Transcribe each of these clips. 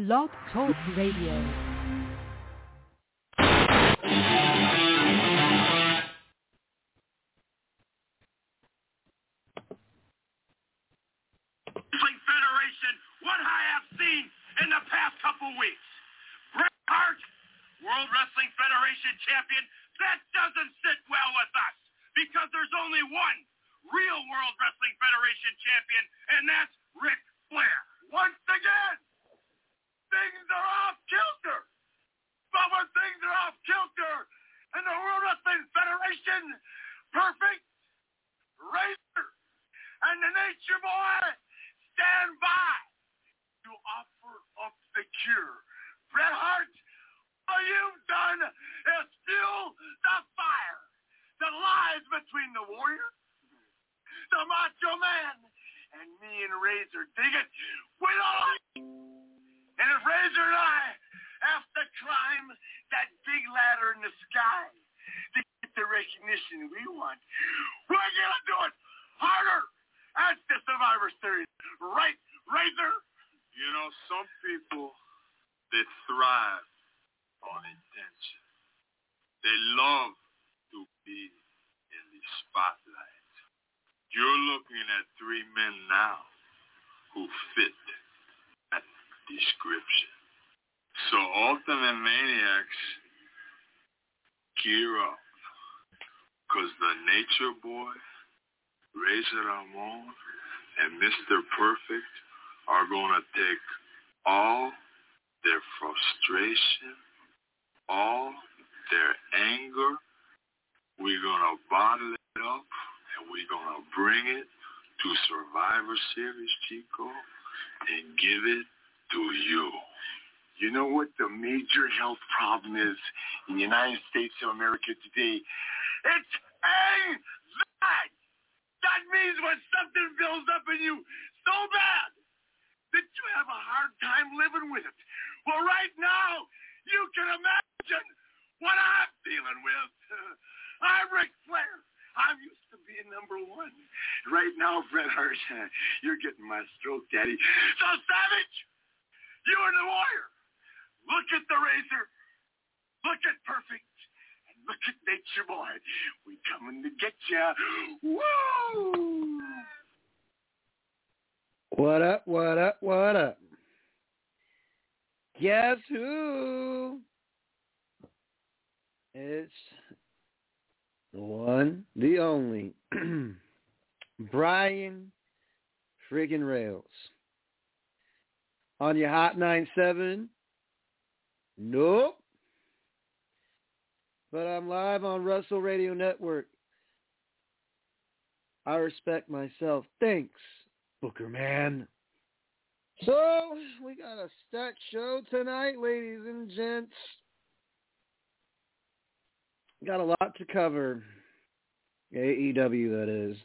Blog Talk Radio. Wrestling Federation, what I have seen in the past couple weeks. Bret Hart, World Wrestling Federation champion, that doesn't sit well with us because there's only one real World Wrestling Federation champion, and that's Ric Flair. Once again, things are off kilter. But when things are off kilter in the World Wrestling Federation, perfect Razor and the Nature Boy stand by to offer up the cure. Bret Hart, all you've done is fuel the fire that lies between the warrior, the macho man, and me and Razor. Dig it? We don't like. And if Razor and I have to climb that big ladder in the sky to get the recognition we want, we're gonna do it harder. That's the Survivor Series. Right, Razor? You know, some people, they thrive on attention. They love to be in the spotlight. You're looking at three men now who fit description. So Ultimate Maniacs, gear up. Because the Nature Boy, Razor Ramon, and Mr. Perfect are going to take all their frustration, all their anger, we're going to bottle it up, and we're going to bring it to Survivor Series, Chico, and give it to you. You know what the major health problem is in the United States of America today? It's anxiety. That means when something builds up in you so bad that you have a hard time living with it. Well, right now, you can imagine what I'm dealing with. I'm Ric Flair. I'm used to being number one. Right now, Bret Hart, you're getting my stroke, Daddy. So, Savage, you and the Warrior, look at the Razor, look at Perfect, and look at Nature Boy. We coming to get ya. Woo! What up, what up, what up? Guess who? It's the one, the only, Brian friggin' Rails. On your Hot 97? Nope. But I'm live on Wrestle Radio Network. I respect myself. Thanks, Booker Man. So, we got a stacked show tonight, ladies and gents. Got a lot to cover. AEW, that is.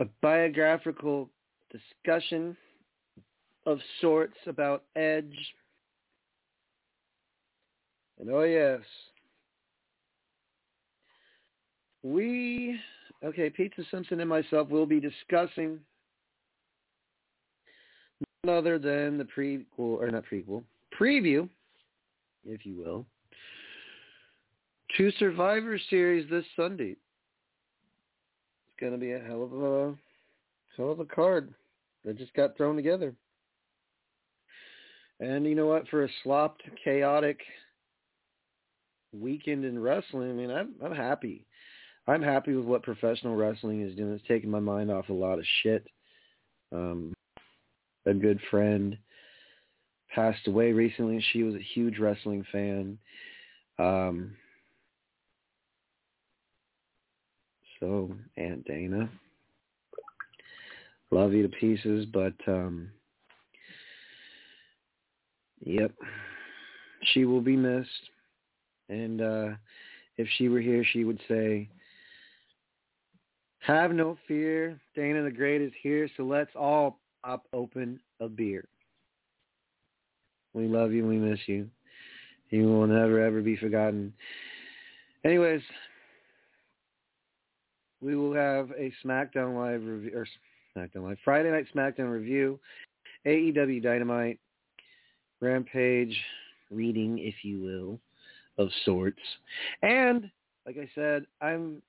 A biographical discussion of sorts about Edge. And oh yes, we, okay, Pizza Simpson and myself will be discussing none other than the prequel, or not prequel, preview, if you will, to Survivor Series this Sunday. It's going to be a hell of a of a card that just got thrown together. And you know what? For a slopped, chaotic weekend in wrestling, I mean, I'm I'm happy. I'm happy with what professional wrestling is doing. It's taking my mind off a lot of shit. Um, a good friend passed away recently. She was a huge wrestling fan. Um, so Aunt Dana. Love you to pieces, but um, yep, she will be missed. And uh, if she were here, she would say, "Have no fear, Dana the Great is here, so let's all pop open a beer." We love you. We miss you. You will never ever be forgotten. Anyways, we will have a SmackDown Live review, SmackDown Live, Friday Night SmackDown review, AEW Dynamite, Rampage reading, if you will, of sorts. And, like I said, I'm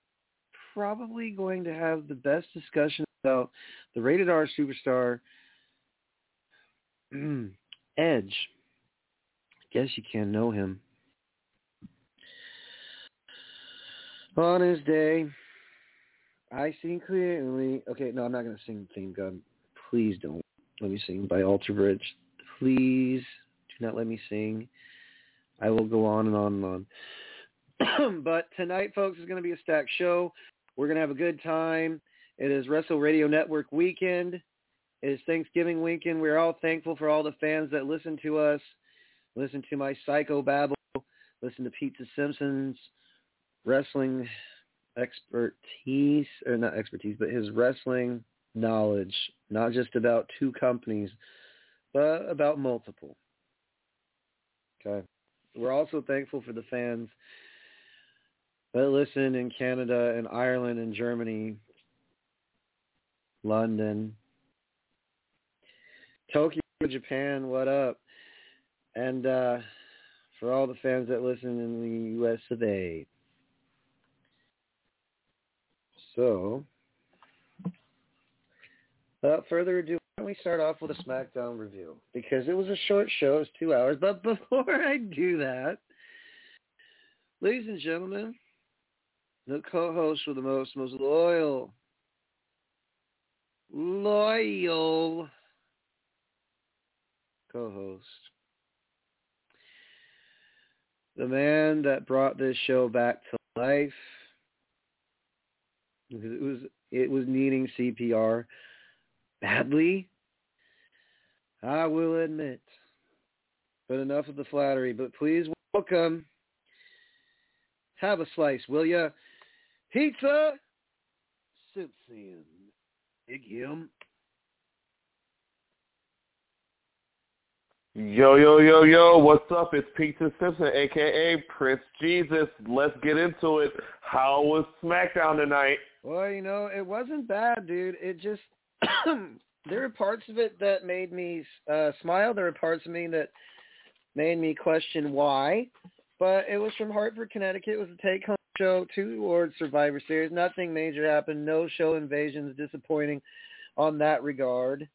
probably going to have the best discussion about the Rated R Superstar Edge. Guess you can't know him. On his day, I sing clearly. Okay, no, I'm not going to sing. Please don't let me sing by Alter Bridge. Please do not let me sing. I will go on and on and on. but tonight, folks, is going to be a stacked show. We're going to have a good time. It is Wrestle Radio Network weekend. It is Thanksgiving weekend. We're all thankful for all the fans that listen to us, listen to my psycho babble, listen to Pizza Simpson's wrestling expertise, or not expertise, but his wrestling knowledge, not just about two companies, but about multiple. Okay. We're also thankful for the fans that listen in Canada and Ireland and Germany, London, Tokyo, Japan, what up? And uh, for all the fans that listen in the U.S. of A. So, without further ado, why don't we start off with a SmackDown review? Because it was a short show, it was two hours. But before I do that, ladies and gentlemen, the co-host with the most, most loyal, loyal co-host. The man that brought this show back to life because it was it was needing CPR badly. I will admit. But enough of the flattery. But please welcome. Have a slice, will ya? Pizza Simpson. Big him. Yo, yo, yo, yo, what's up? It's Pizza Simpson, a.k.a. Prince Jesus. Let's get into it. How was SmackDown tonight? Well, you know, it wasn't bad, dude. It just there were parts of it that made me uh smile. There were parts of me that made me question why. But it was from Hartford, Connecticut. It was a take-home show, two awards Survivor Series. Nothing major happened. No show invasions. Disappointing on that regard.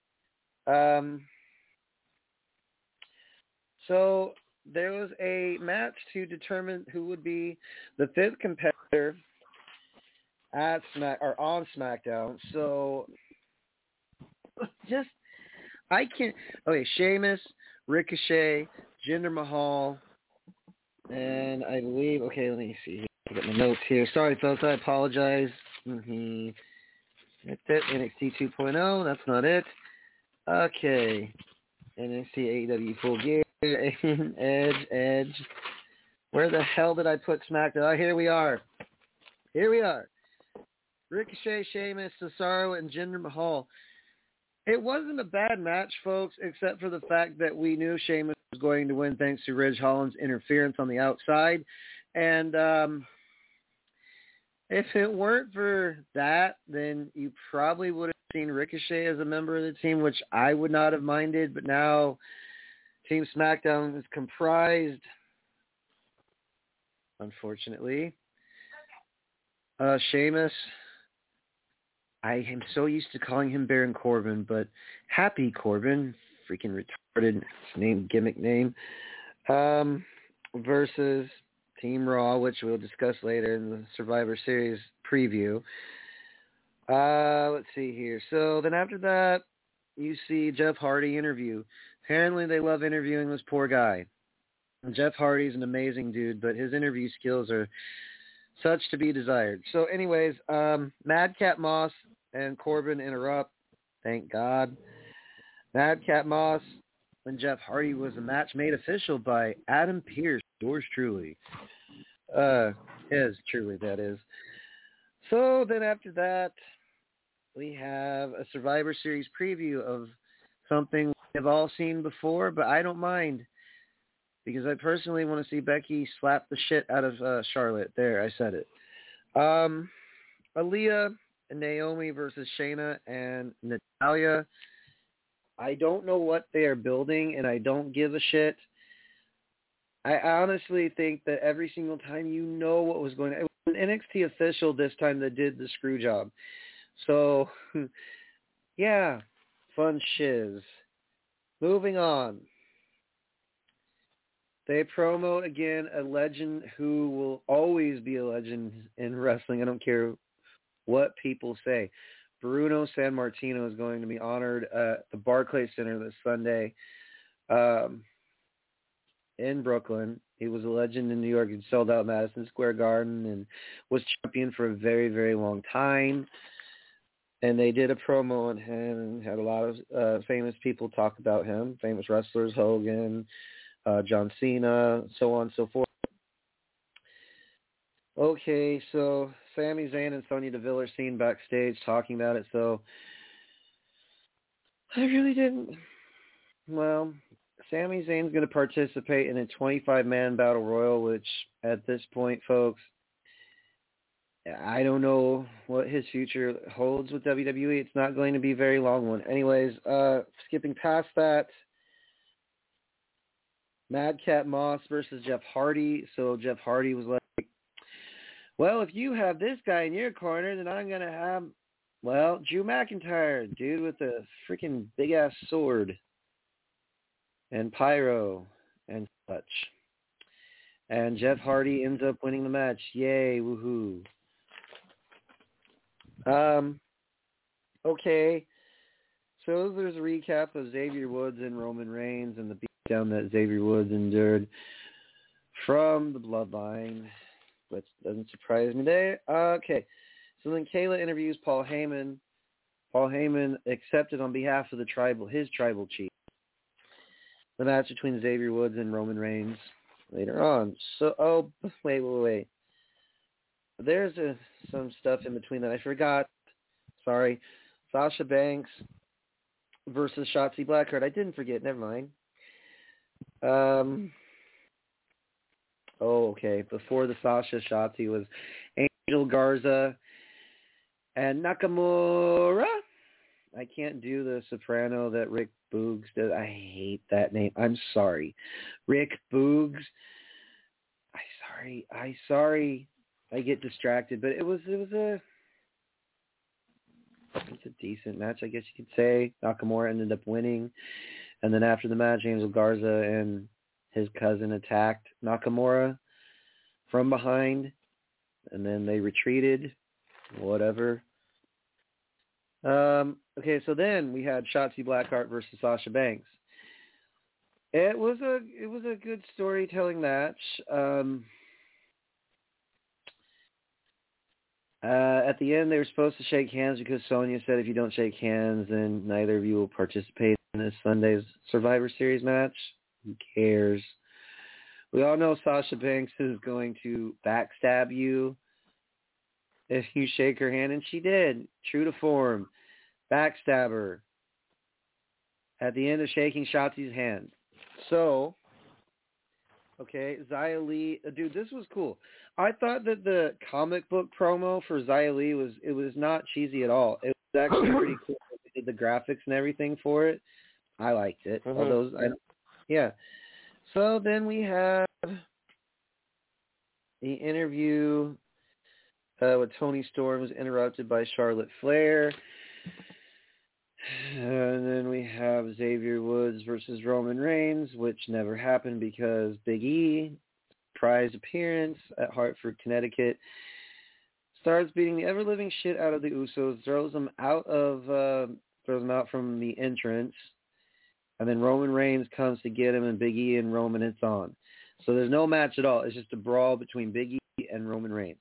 Um, so there was a match to determine who would be the fifth competitor at Smack or on SmackDown. So just I can't. Okay, Sheamus, Ricochet, Jinder Mahal, and I believe. Okay, let me see. I got my notes here. Sorry, folks. I apologize. Mm-hmm. That's it. NXT 2.0. That's not it. Okay. NXT AEW Full Gear. Edge. Edge. Where the hell did I put SmackDown? Oh, here we are. Here we are. Ricochet, Sheamus, Cesaro, and Jinder Mahal. It wasn't a bad match, folks, except for the fact that we knew Sheamus was going to win thanks to Ridge Holland's interference on the outside. And um, if it weren't for that, then you probably would have seen Ricochet as a member of the team, which I would not have minded. But now Team SmackDown is comprised, unfortunately, uh, Sheamus, I am so used to calling him Baron Corbin, but Happy Corbin, freaking retarded name, gimmick name, um, versus Team Raw, which we'll discuss later in the Survivor Series preview. Uh, let's see here. So then after that, you see Jeff Hardy interview. Apparently they love interviewing this poor guy. Jeff Hardy's an amazing dude, but his interview skills are such to be desired. So anyways, um, Madcap Moss and Corbin interrupt, Thank God. Madcap Moss and Jeff Hardy was a match made official by Adam Pearce, yours truly. Uh, his truly, that is. So then after that, we have a Survivor Series preview of something we've all seen before, but I don't mind because I personally want to see Becky slap the shit out of uh, Charlotte. There, I said it. Um, Aaliyah Naomi versus Shayna and Natalya. I don't know what they are building, and I don't give a shit. I honestly think that every single time you know what was going on. It was an NXT official this time that did the screw job. So, yeah, fun shiz. Moving on. They promo again a legend who will always be a legend in wrestling. I don't care what people say. Bruno Sammartino is going to be honored at the Barclays Center this Sunday um, in Brooklyn. He was a legend in New York. He sold out Madison Square Garden and was champion for a very, very long time. And they did a promo on him and had a lot of uh, famous people talk about him, famous wrestlers, Hogan, uh, John Cena, so on and so forth. Okay, so Sami Zayn and Sonya Deville are seen backstage talking about it. So I really didn't. Well, Sami Zayn's going to participate in a 25-man battle royal, which at this point, folks, I don't know what his future holds with WWE. It's not going to be a very long one. Anyways, uh, skipping past that, Madcap Moss versus Jeff Hardy. So Jeff Hardy was like, well, if you have this guy in your corner, then I'm going to have, well, Drew McIntyre, dude with a freaking big-ass sword and pyro and such. And Jeff Hardy ends up winning the match. Yay, woohoo. Um, okay. So there's a recap of Xavier Woods and Roman Reigns and the beatdown that Xavier Woods endured from the Bloodline, which doesn't surprise me there. Okay. So then Kayla interviews Paul Heyman. Paul Heyman accepted on behalf of the tribal, his tribal chief. The match between Xavier Woods and Roman Reigns later on. So, oh, wait, wait, wait. There's a, some stuff in between that I forgot. Sorry. Sasha Banks versus Shotzi Blackheart. I didn't forget. Never mind. Um. Oh, okay. Before the Sasha shots, he was Angel Garza and Nakamura. I can't do the soprano that Rick Boogs does. I hate that name. I'm sorry. Rick Boogs. I sorry. I sorry. I get distracted, but it was it was a it's a decent match, I guess you could say. Nakamura ended up winning, and then after the match, Angel Garza and his cousin attacked Nakamura from behind, and then they retreated. Whatever. Um, okay, so then we had Shotzi Blackheart versus Sasha Banks. It was a it was a good storytelling match. Um, uh, at the end, they were supposed to shake hands because Sonya said if you don't shake hands, then neither of you will participate in this Sunday's Survivor Series match. Who cares? We all know Sasha Banks is going to backstab you if you shake her hand, and she did. True to form. Backstabber. At the end of shaking Shotzi's hand. So, okay, Xia Li, uh, dude, this was cool. I thought that the comic book promo for Xia Li was it was not cheesy at all. It was actually pretty cool. They did the graphics and everything for it. I liked it. Mhm. All those, I, yeah. So then we have the interview uh, with Toni Storm was interrupted by Charlotte Flair. And then we have Xavier Woods versus Roman Reigns, which never happened because Big E, prize appearance at Hartford, Connecticut, starts beating the ever-living shit out of the Usos, throws them out of, uh, throws them out from the entrance, and then Roman Reigns comes to get him, and Big E and Roman, it's on. So there's no match at all. It's just a brawl between Big E and Roman Reigns.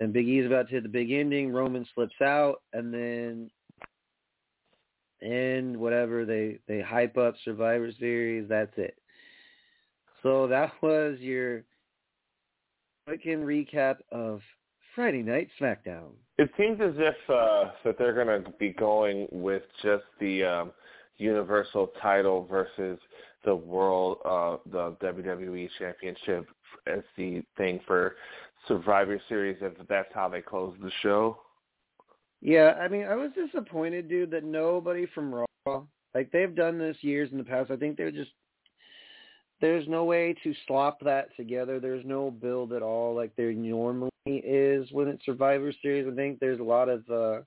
Then Big E is about to hit the big ending. Roman slips out, and then and whatever they they hype up Survivor Series. That's it. So that was your quick recap of Friday Night SmackDown. It seems as if uh, that they're going to be going with just the um, Universal title versus the World, uh, the WWE Championship as the thing for Survivor Series. If that's how they close the show. Yeah, I mean, I was disappointed, dude, that nobody from Raw, like they've done this years in the past. I think they're just there's no way to slop that together. There's no build at all like there normally is when it's Survivor Series. I think there's a lot of uh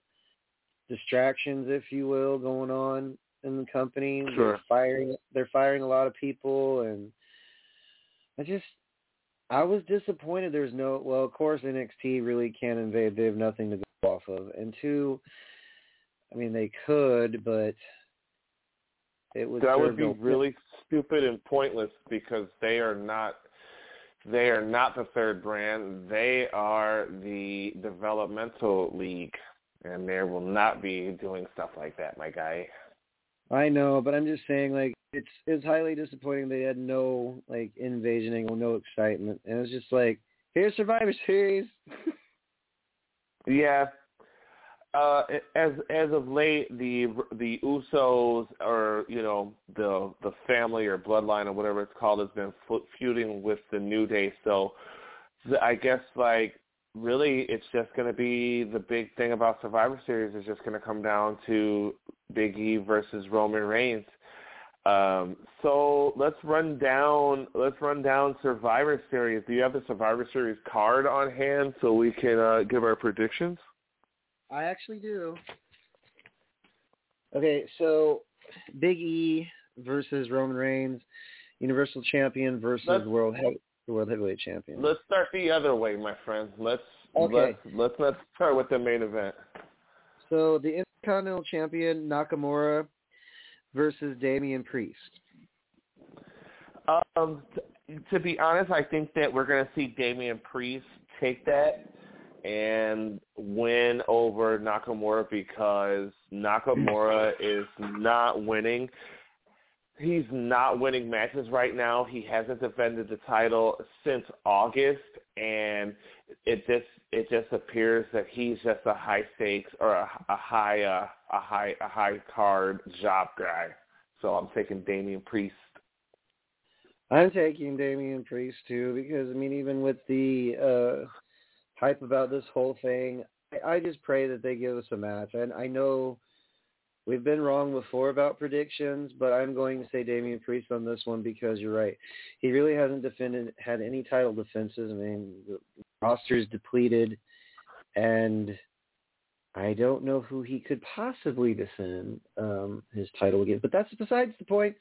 distractions, if you will, going on in the company. Sure. They're firing they're firing a lot of people and I just I was disappointed there's no well, of course NXT really can't invade. They have nothing to go off of. And two, I mean they could, but it would that would be no really stupid and pointless because they are not they are not the third brand. They are the developmental league, and they will not be doing stuff like that, my guy. I know, but I'm just saying, like, it's it's highly disappointing they had no like invasion angle, no excitement, and it's just like, here's Survivor Series. Yeah. Uh, as as of late, the the Usos or you know the the family or bloodline or whatever it's called has been feuding with the New Day. So I guess like really it's just going to be the big thing about Survivor Series is just going to come down to Big E versus Roman Reigns. Um, so let's run down let's run down Survivor Series. Do you have the Survivor Series card on hand so we can uh, give our predictions? I actually do. Okay, so Big E versus Roman Reigns, Universal Champion versus Let's- World Heavy, World Heavyweight Champion. Let's start the other way, my friend. Let's Okay. let's let's not start with the main event. So the Intercontinental Champion Nakamura versus Damian Priest. Um, to be honest, I think that we're going to see Damian Priest take that and win over Nakamura because Nakamura is not winning. He's not winning matches right now. He hasn't defended the title since August, and it just it just appears that he's just a high stakes or a, a high uh, a high a high card job guy. So I'm taking Damian Priest. I'm taking Damian Priest too because I mean even with the uh hype about this whole thing, I, I just pray that they give us a match. And I know we've been wrong before about predictions, but I'm going to say Damian Priest on this one because you're right. He really hasn't defended had any title defenses. I mean, roster is depleted, and I don't know who he could possibly defend um, his title against. But that's besides the point.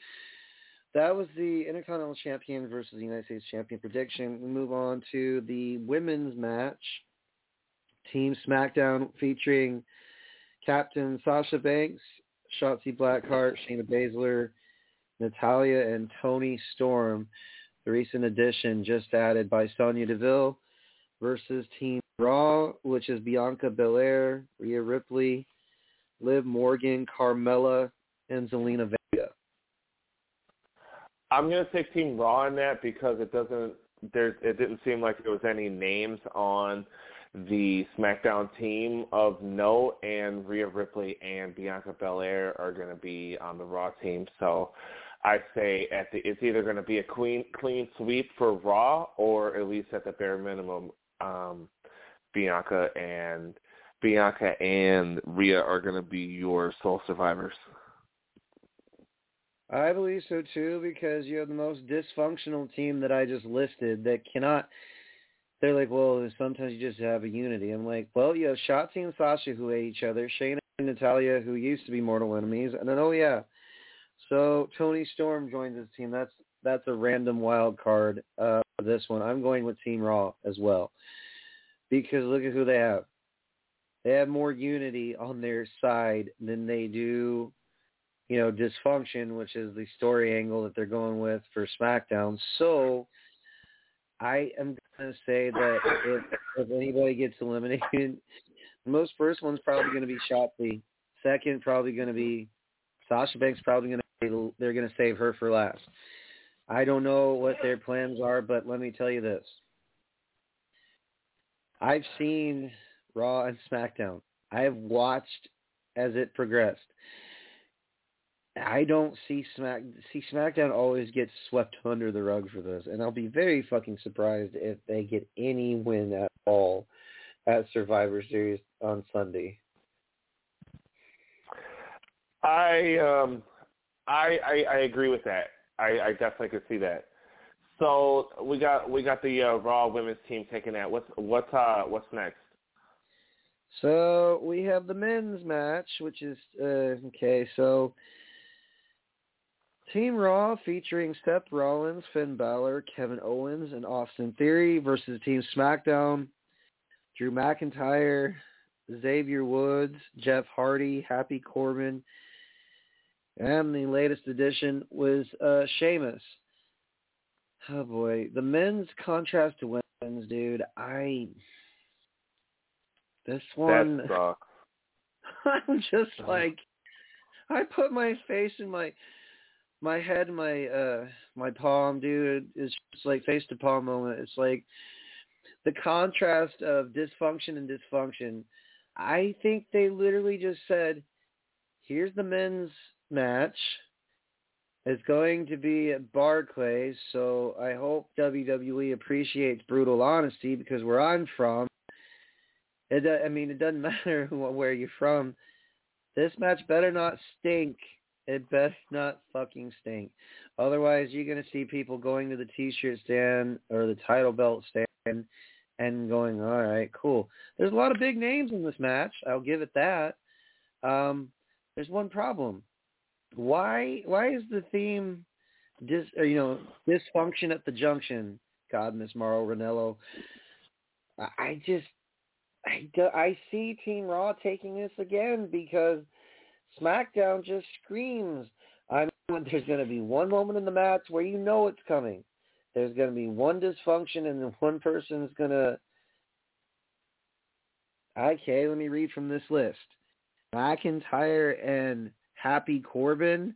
That was the Intercontinental Champion versus the United States Champion prediction. We move on to the women's match. Team SmackDown featuring Captain Sasha Banks, Shotzi Blackheart, Shayna Baszler, Natalya, and Toni Storm. The recent addition just added by Sonya Deville versus Team Raw, which is Bianca Belair, Rhea Ripley, Liv Morgan, Carmella, and Zelina Vega. I'm gonna take Team Raw in that because it doesn't there it didn't seem like there was any names on the SmackDown team of note, and Rhea Ripley and Bianca Belair are going to be on the Raw team. So I say at the it's either going to be a clean clean sweep for Raw, or at least at the bare minimum, um, Bianca and Bianca and Rhea are going to be your sole survivors. I believe so too because you have the most dysfunctional team that I just listed that cannot. They're like, well, sometimes you just have a unity. I'm like, well, you have Shotzi and Sasha who hate each other, Shayna and Natalya who used to be mortal enemies, and then oh yeah, so Toni Storm joins his team. That's that's a random wild card. Uh, for this one, I'm going with Team Raw as well because look at who they have. They have more unity on their side than they do you know, dysfunction, which is the story angle that they're going with for SmackDown. So I am going to say that if, if anybody gets eliminated, the most first one's probably going to be Shotzi. Second, probably going to be Sasha Banks probably gonna they're gonna save her for last. I don't know what their plans are, but let me tell you this. I've seen Raw and SmackDown. I have watched as it progressed. I don't see Smack see SmackDown always gets swept under the rug for this, and I'll be very fucking surprised if they get any win at all at Survivor Series on Sunday. I um I I, I agree with that. I, I definitely could see that. So we got we got the uh, Raw women's team taking that. What's what's uh what's next? So we have the men's match, which is uh, okay. So Team Raw featuring Seth Rollins, Finn Balor, Kevin Owens, and Austin Theory versus Team SmackDown, Drew McIntyre, Xavier Woods, Jeff Hardy, Happy Corbin, and the latest addition was uh, Sheamus. Oh boy, the men's contrast to women's, dude. I this one. That sucks. I'm just like, I put my face in my my head, my uh my palm, dude. It's just like face to palm moment. It's like the contrast of dysfunction and dysfunction. I think they literally just said, "Here's the men's match. is going to be at Barclays, so I hope WWE appreciates brutal honesty because where I'm from, it, I mean, it doesn't matter where you're from. This match better not stink. It better not fucking stink. Otherwise, you're going to see people going to the T-shirt stand or the title belt stand and going, all right, cool. There's a lot of big names in this match. I'll give it that. Um, there's one problem why why is the theme dis or, you know dysfunction at the junction? God, Miss Mauro Ranallo. I just I I see Team Raw taking this again because SmackDown just screams. I mean, there's going to be one moment in the match where you know it's coming. There's going to be one dysfunction, and one person's going to. Okay, let me read from this list. McIntyre and Happy Corbin.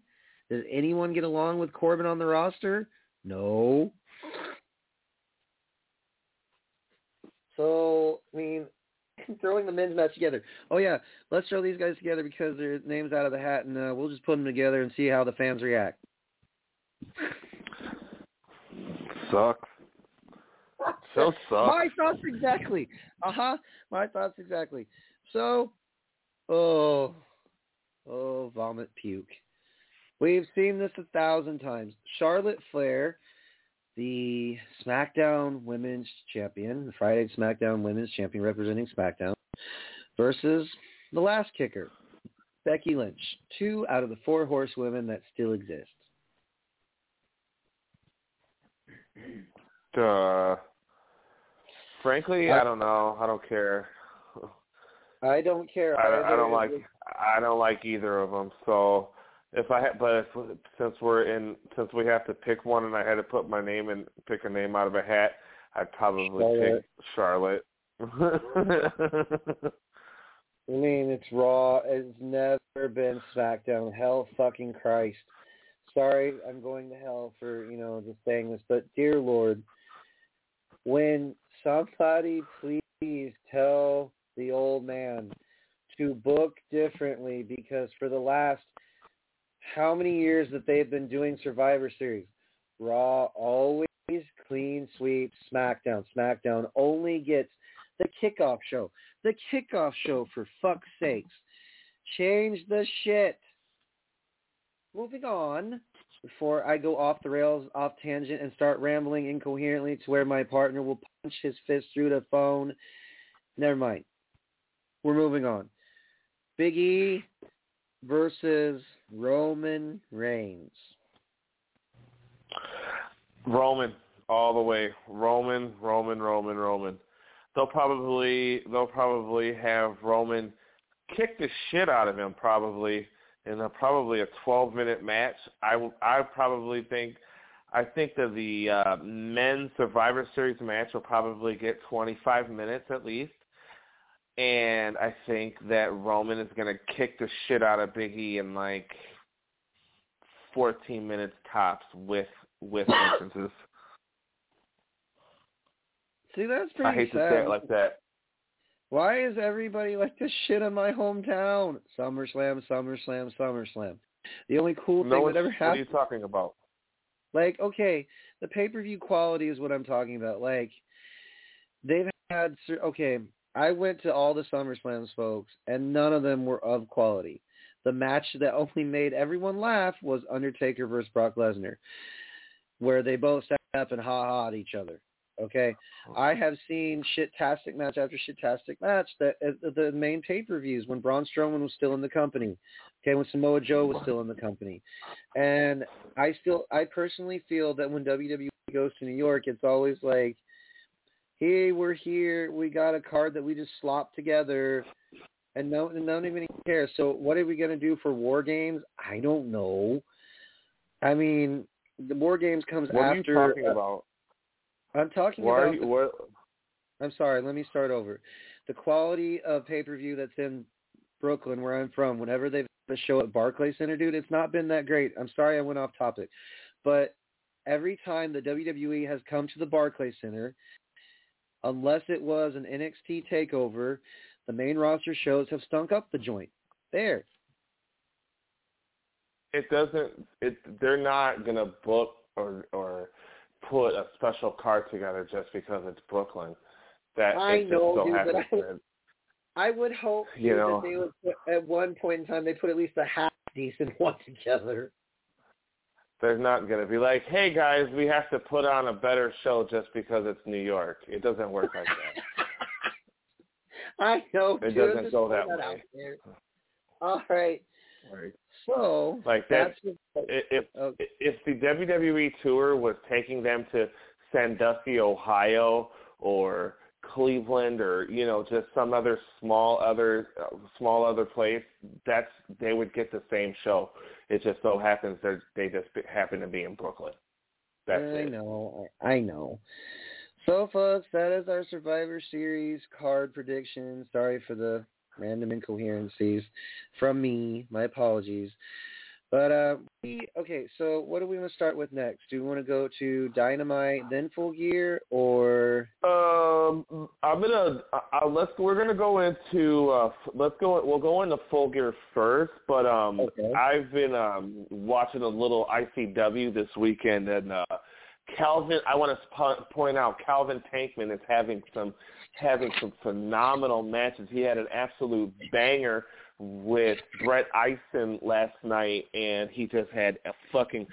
Does anyone get along with Corbin on the roster? No. So, I mean, throwing the men's match together. Oh, yeah, let's throw these guys together because their names out of the hat, and uh, we'll just put them together and see how the fans react. Sucks. So sucks. My thoughts exactly. Uh-huh. My thoughts exactly. So, oh, Oh, vomit puke. We've seen this a thousand times. Charlotte Flair, the SmackDown Women's Champion, the Friday SmackDown Women's Champion representing SmackDown, versus the last kicker, Becky Lynch, two out of the four horsewomen that still exist. Uh, frankly, I don't know. I don't care. I don't care. I, I don't like. I don't like either of them. So if I had, but if, since we're in, since we have to pick one, and I had to put my name and pick a name out of a hat, I'd probably Charlotte. pick Charlotte. I mean, it's Raw. It's never been SmackDown. Hell fucking Christ. Sorry, I'm going to hell for, you know, just saying this, but dear Lord, when somebody please tell the old man to book differently because for the last how many years that they've been doing Survivor Series, Raw always clean sweep SmackDown. SmackDown only gets the kickoff show. The kickoff show, for fuck's sakes. Change the shit. Moving on, before I go off the rails, off tangent, and start rambling incoherently to where my partner will punch his fist through the phone. Never mind. We're moving on. Big E versus Roman Reigns. Roman all the way. Roman, Roman, Roman, Roman. They'll probably they'll probably have Roman kick the shit out of him probably in a probably a 12 minute match. I I probably think I think that the uh, men's Survivor Series match will probably get 25 minutes at least and I think that Roman is gonna kick the shit out of Big E in like 14 minutes tops with with entrances. See, that's pretty I hate sad. to say it like that. Why is everybody like this shit in my hometown? SummerSlam, SummerSlam, SummerSlam. The only cool no thing that ever happened. what are you talking about? Like, okay, the pay per view quality is what I'm talking about. Like, they've had okay. I went to all the SummerSlams, folks, and none of them were of quality. The match that only made everyone laugh was Undertaker versus Brock Lesnar, where they both sat up and ha ha at each other. Okay, I have seen shit-tastic match after shit-tastic match that uh, the main pay-per-views when Braun Strowman was still in the company. Okay, when Samoa Joe was still in the company, and I still, I personally feel that when WWE goes to New York, it's always like, hey, we're here, we got a card that we just slopped together, and no, no one even cares. So what are we gonna do for War Games? I don't know. I mean, the War Games comes What are after. you talking uh, about? I'm talking Why about. are you? What? I'm sorry. Let me start over. The quality of pay per view that's in Brooklyn, where I'm from, whenever they've a show at Barclays Center, dude, it's not been that great. I'm sorry I went off topic, but every time the WWE has come to the Barclays Center, unless it was an NXT takeover, the main roster shows have stunk up the joint. There. It doesn't. It. They're not gonna book or or put a special card together just because it's Brooklyn. That I it just know, so dude, but I- that- I would hope You know. that they would put, at one point in time they put at least a half decent one together. They're not going to be like, hey guys, we have to put on a better show just because it's New York. It doesn't work like that. I know. It dude, doesn't go throw that way. All right. Right. So Like that. If Okay. Oh. if the WWE tour was taking them to Sandusky, Ohio, or Cleveland, or you know just some other small other small other place, that's they would get the same show. It just so happens they they just happen to be in Brooklyn. That's I it. know. I, I know. So, folks, that is our Survivor Series card prediction. Sorry for the random incoherencies from me. My apologies. But uh, we okay. So, what do we want to start with next? Do we want to go to Dynamite, then Full Gear, or Um, I'm gonna. Uh, let's. We're gonna go into. Uh, let's go. We'll go into full gear first. But um, Okay. I've been um watching a little ICW this weekend, and uh, Calvin. I want to po- point out Calvin Tankman is having some having some phenomenal matches. He had an absolute banger with Brett Eisen last night, and he just had a fucking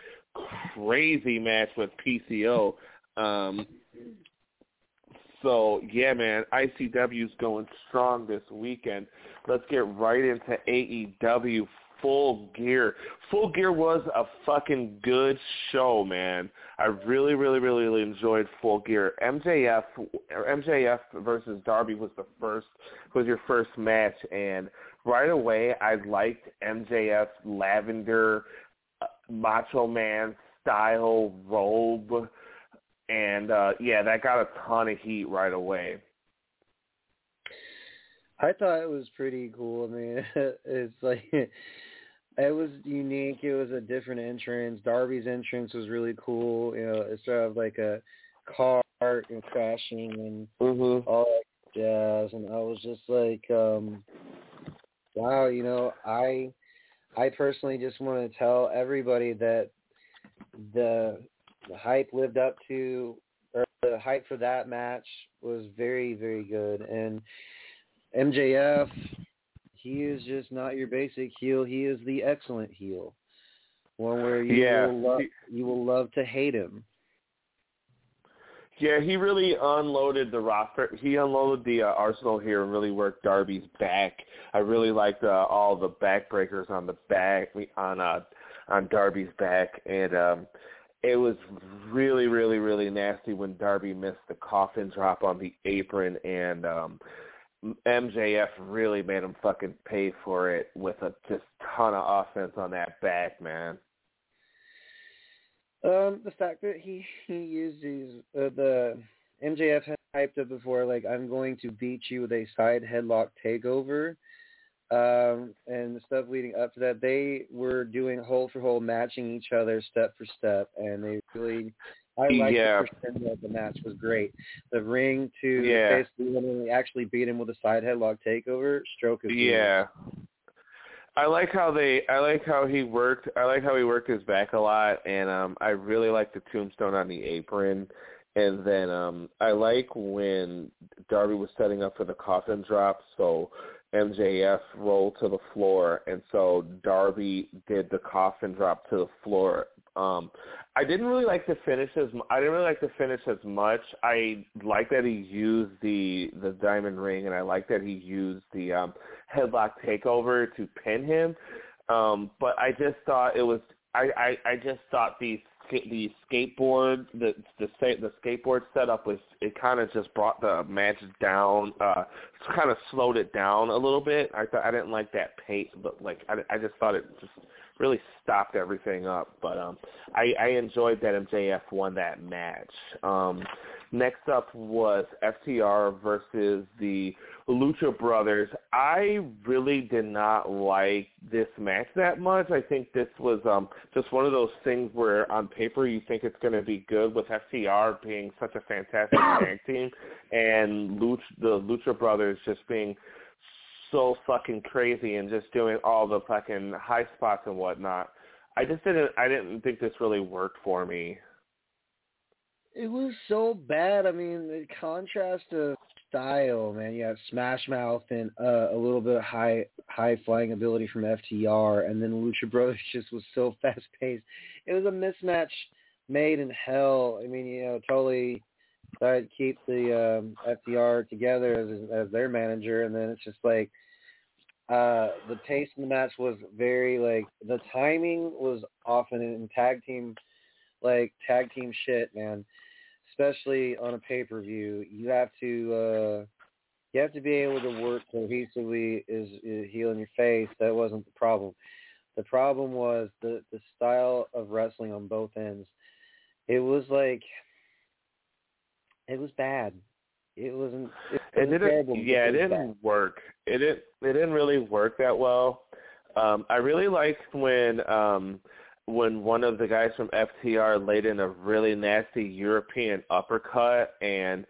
crazy match with PCO. Um, so yeah, man, ICW's going strong this weekend. Let's get right into AEW Full Gear. Full Gear was a fucking good show, man. I really, really, really, really enjoyed Full Gear. MJF MJF versus Darby was the first was your first match, and right away I liked MJF's lavender uh, Macho Man style robe and uh yeah, that got a ton of heat right away. I thought it was pretty cool. I mean, it's like it was unique. It was a different entrance. Darby's entrance was really cool. You know, it's sort of like a car and crashing and Mhm. all that jazz. And I was just like, um, wow. You know, I I personally just want to tell everybody that the the hype lived up to or the hype for that match was very very good and MJF he is just not your basic heel he is the excellent heel one where you Yeah. will love you will love to hate him Yeah, he really unloaded the roster. He unloaded the uh, arsenal here and really worked Darby's back. I really liked uh, all the backbreakers on the back on uh on Darby's back and um it was really, really, really nasty when Darby missed the coffin drop on the apron, and um MJF really made him fucking pay for it with a just ton of offense on that back, man. um the fact that he he used these uh, the MJF had hyped up before like I'm going to beat you with a side headlock takeover um, and the stuff leading up to that, they were doing hold for hold, matching each other step for step, and they really. I liked Yeah. the crescendo of the match was great. The ring to Yeah. basically when they actually beat him with a side headlock takeover, stroke of genius. Yeah. I like how they I like how he worked I like how he worked his back a lot and um I really like the tombstone on the apron and then um I like when Darby was setting up for the coffin drop so MJF rolled to the floor and so Darby did the coffin drop to the floor. Um I didn't really like the finish as I didn't really like the finish as much. I like that he used the the diamond ring and I like that he used the um headlock takeover to pin him. Um, but I just thought it was I, I, I just thought the ska- the skateboard the the the skateboard setup was it kind of just brought the match down uh kind of slowed it down a little bit. I thought I didn't like that pace but like I, I just thought it just really stopped everything up. But um I, I enjoyed that MJF won that match. Um next up was FTR versus the Lucha Brothers. I really did not like this match that much. I think this was um just one of those things where on paper you think it's going to be good with FTR being such a fantastic tag team and Lucha, the Lucha Brothers just being so fucking crazy and just doing all the fucking high spots and whatnot. I just didn't I didn't think this really worked for me. It was so bad. I mean, the contrast of style, man. You have Smash Mouth and uh, a little bit of high high flying ability from FTR, and then Lucha Brothers just was so fast paced. It was a mismatch made in hell. I mean, you know, totally tried to keep the um, FTR together as as their manager, and then it's just like uh the pace in the match was very like the timing was often in tag team like tag team shit, man. Especially on a pay per view, you have to uh you have to be able to work cohesively is, is heel in your face. That wasn't the problem. The problem was the the style of wrestling on both ends. It was like it was bad. It wasn't. It, It didn't. terrible, yeah, it didn't bad. work. It didn't. It didn't really work that well. Um, I really liked when um, when one of the guys from FTR laid in a really nasty European uppercut, and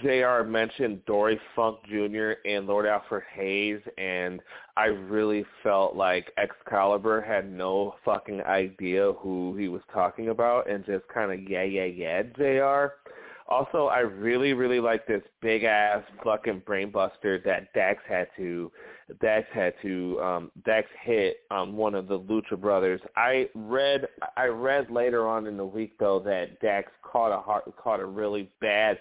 Jr. mentioned Dory Funk Jr. and Lord Alfred Hayes, and I really felt like Excalibur had no fucking idea who he was talking about, and just kind of yeah yeah yeah Jr. Also, I really, really like this big ass fucking brainbuster that Dax had to Dax had to um Dax hit um one of the Lucha brothers. I read I read later on in the week though that Dax caught a heart caught a really bad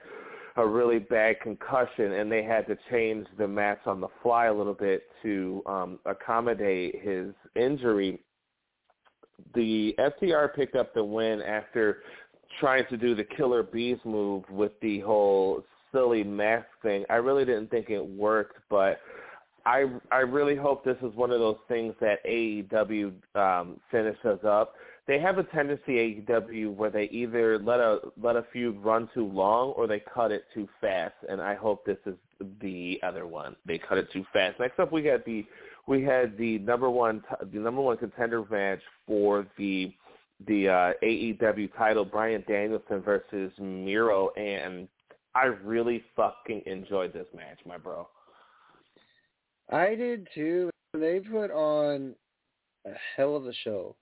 a really bad concussion and they had to change the match on the fly a little bit to um accommodate his injury. The FTR picked up the win after trying to do the killer bees move with the whole silly mask thing. I really didn't think it worked, but I I really hope this is one of those things that AEW um, finishes up. They have a tendency AEW where they either let a let a feud run too long or they cut it too fast, and I hope this is the other one. They cut it too fast. Next up, we got the we had the number one the number one contender match for the the uh, AEW title, Bryan Danielson versus Miro, and I really fucking enjoyed this match, my bro. I did too. They put on a hell of a show.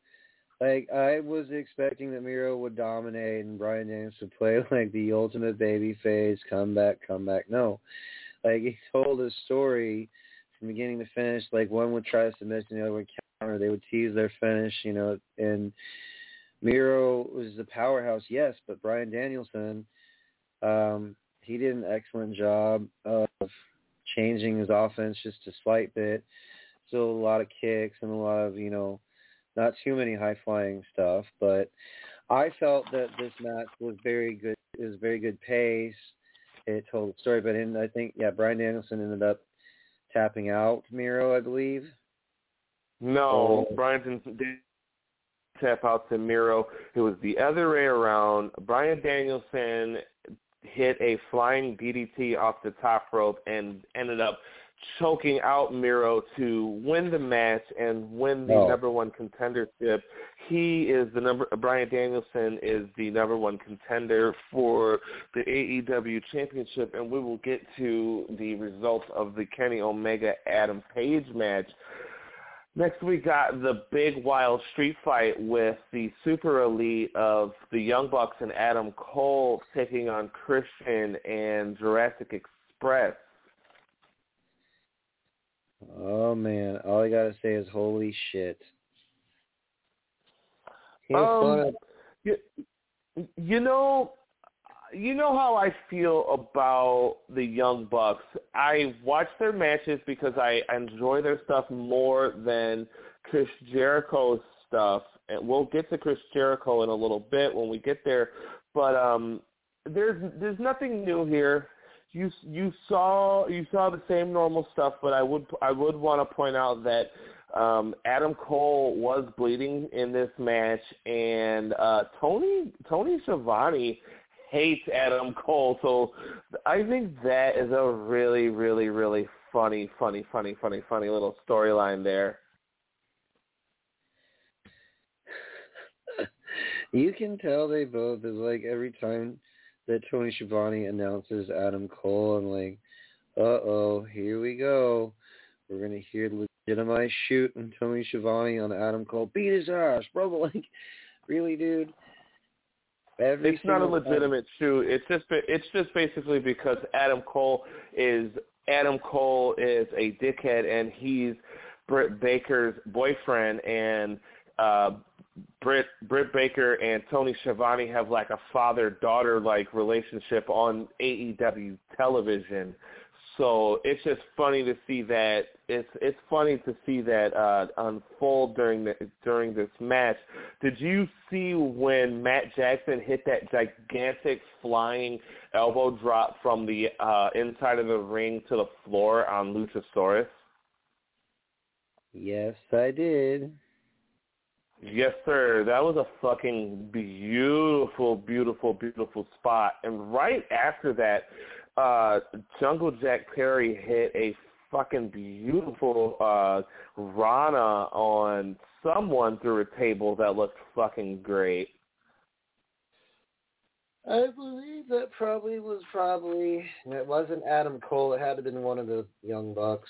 Like I was expecting that Miro would dominate and Bryan Daniels would play like the ultimate baby face, come back, come back. No. Like he told his story from beginning to finish. Like one would try to submit and the other would counter. They would tease their finish, you know, and Miro was the powerhouse, yes, but Bryan Danielson, um, he did an excellent job of changing his offense just a slight bit. Still a lot of kicks and a lot of, you know, not too many high flying stuff, but I felt that this match was very good. It was very good pace. It told the story, but in, I think yeah, Bryan Danielson ended up tapping out Miro, I believe. No. Bryan didn't didn't tap out to Miro. It was the other way around. Bryan Danielson hit a flying DDT off the top rope and ended up choking out Miro to win the match and win the Oh. number one contendership. He is the number. Bryan Danielson is the number one contender for the AEW championship, and we will get to the results of the Kenny Omega Adam Page match. Next, we got the big wild street fight with the super elite of the Young Bucks and Adam Cole taking on Christian and Jurassic Express. Oh man, all I gotta say is holy shit. Um. You, you know, you know how I feel about the Young Bucks. I watch their matches because I enjoy their stuff more than Chris Jericho's stuff. And we'll get to Chris Jericho in a little bit when we get there. But um, there's there's nothing new here. You you saw you saw the same normal stuff, but I would I would want to point out that um, Adam Cole was bleeding in this match, and uh, Tony Tony Schiavone hates Adam Cole. So I think that is a really really really funny funny funny funny funny little storyline there. you can tell they both is like every time that Tony Schiavone announces Adam Cole, I'm like, uh oh, here we go. We're gonna hear legitimized shoot and Tony Schiavone on Adam Cole. Beat his ass, bro. But like, really, dude. Every It's not a single time- legitimate shoot. It's just it's just basically because Adam Cole is Adam Cole is a dickhead and he's Britt Baker's boyfriend and uh Britt Britt Baker and Tony Schiavone have like a father daughter like relationship on AEW television. So it's just funny to see that it's it's funny to see that uh unfold during the during this match. Did you see when Matt Jackson hit that gigantic flying elbow drop from the uh inside of the ring to the floor on Luchasaurus? Yes, I did. Yes, sir. That was a fucking beautiful, beautiful, beautiful spot. And right after that, uh Jungle Jack Perry hit a fucking beautiful uh Rana on someone through a table that looked fucking great. I believe that probably was probably it wasn't Adam Cole. It had to have been one of the young bucks.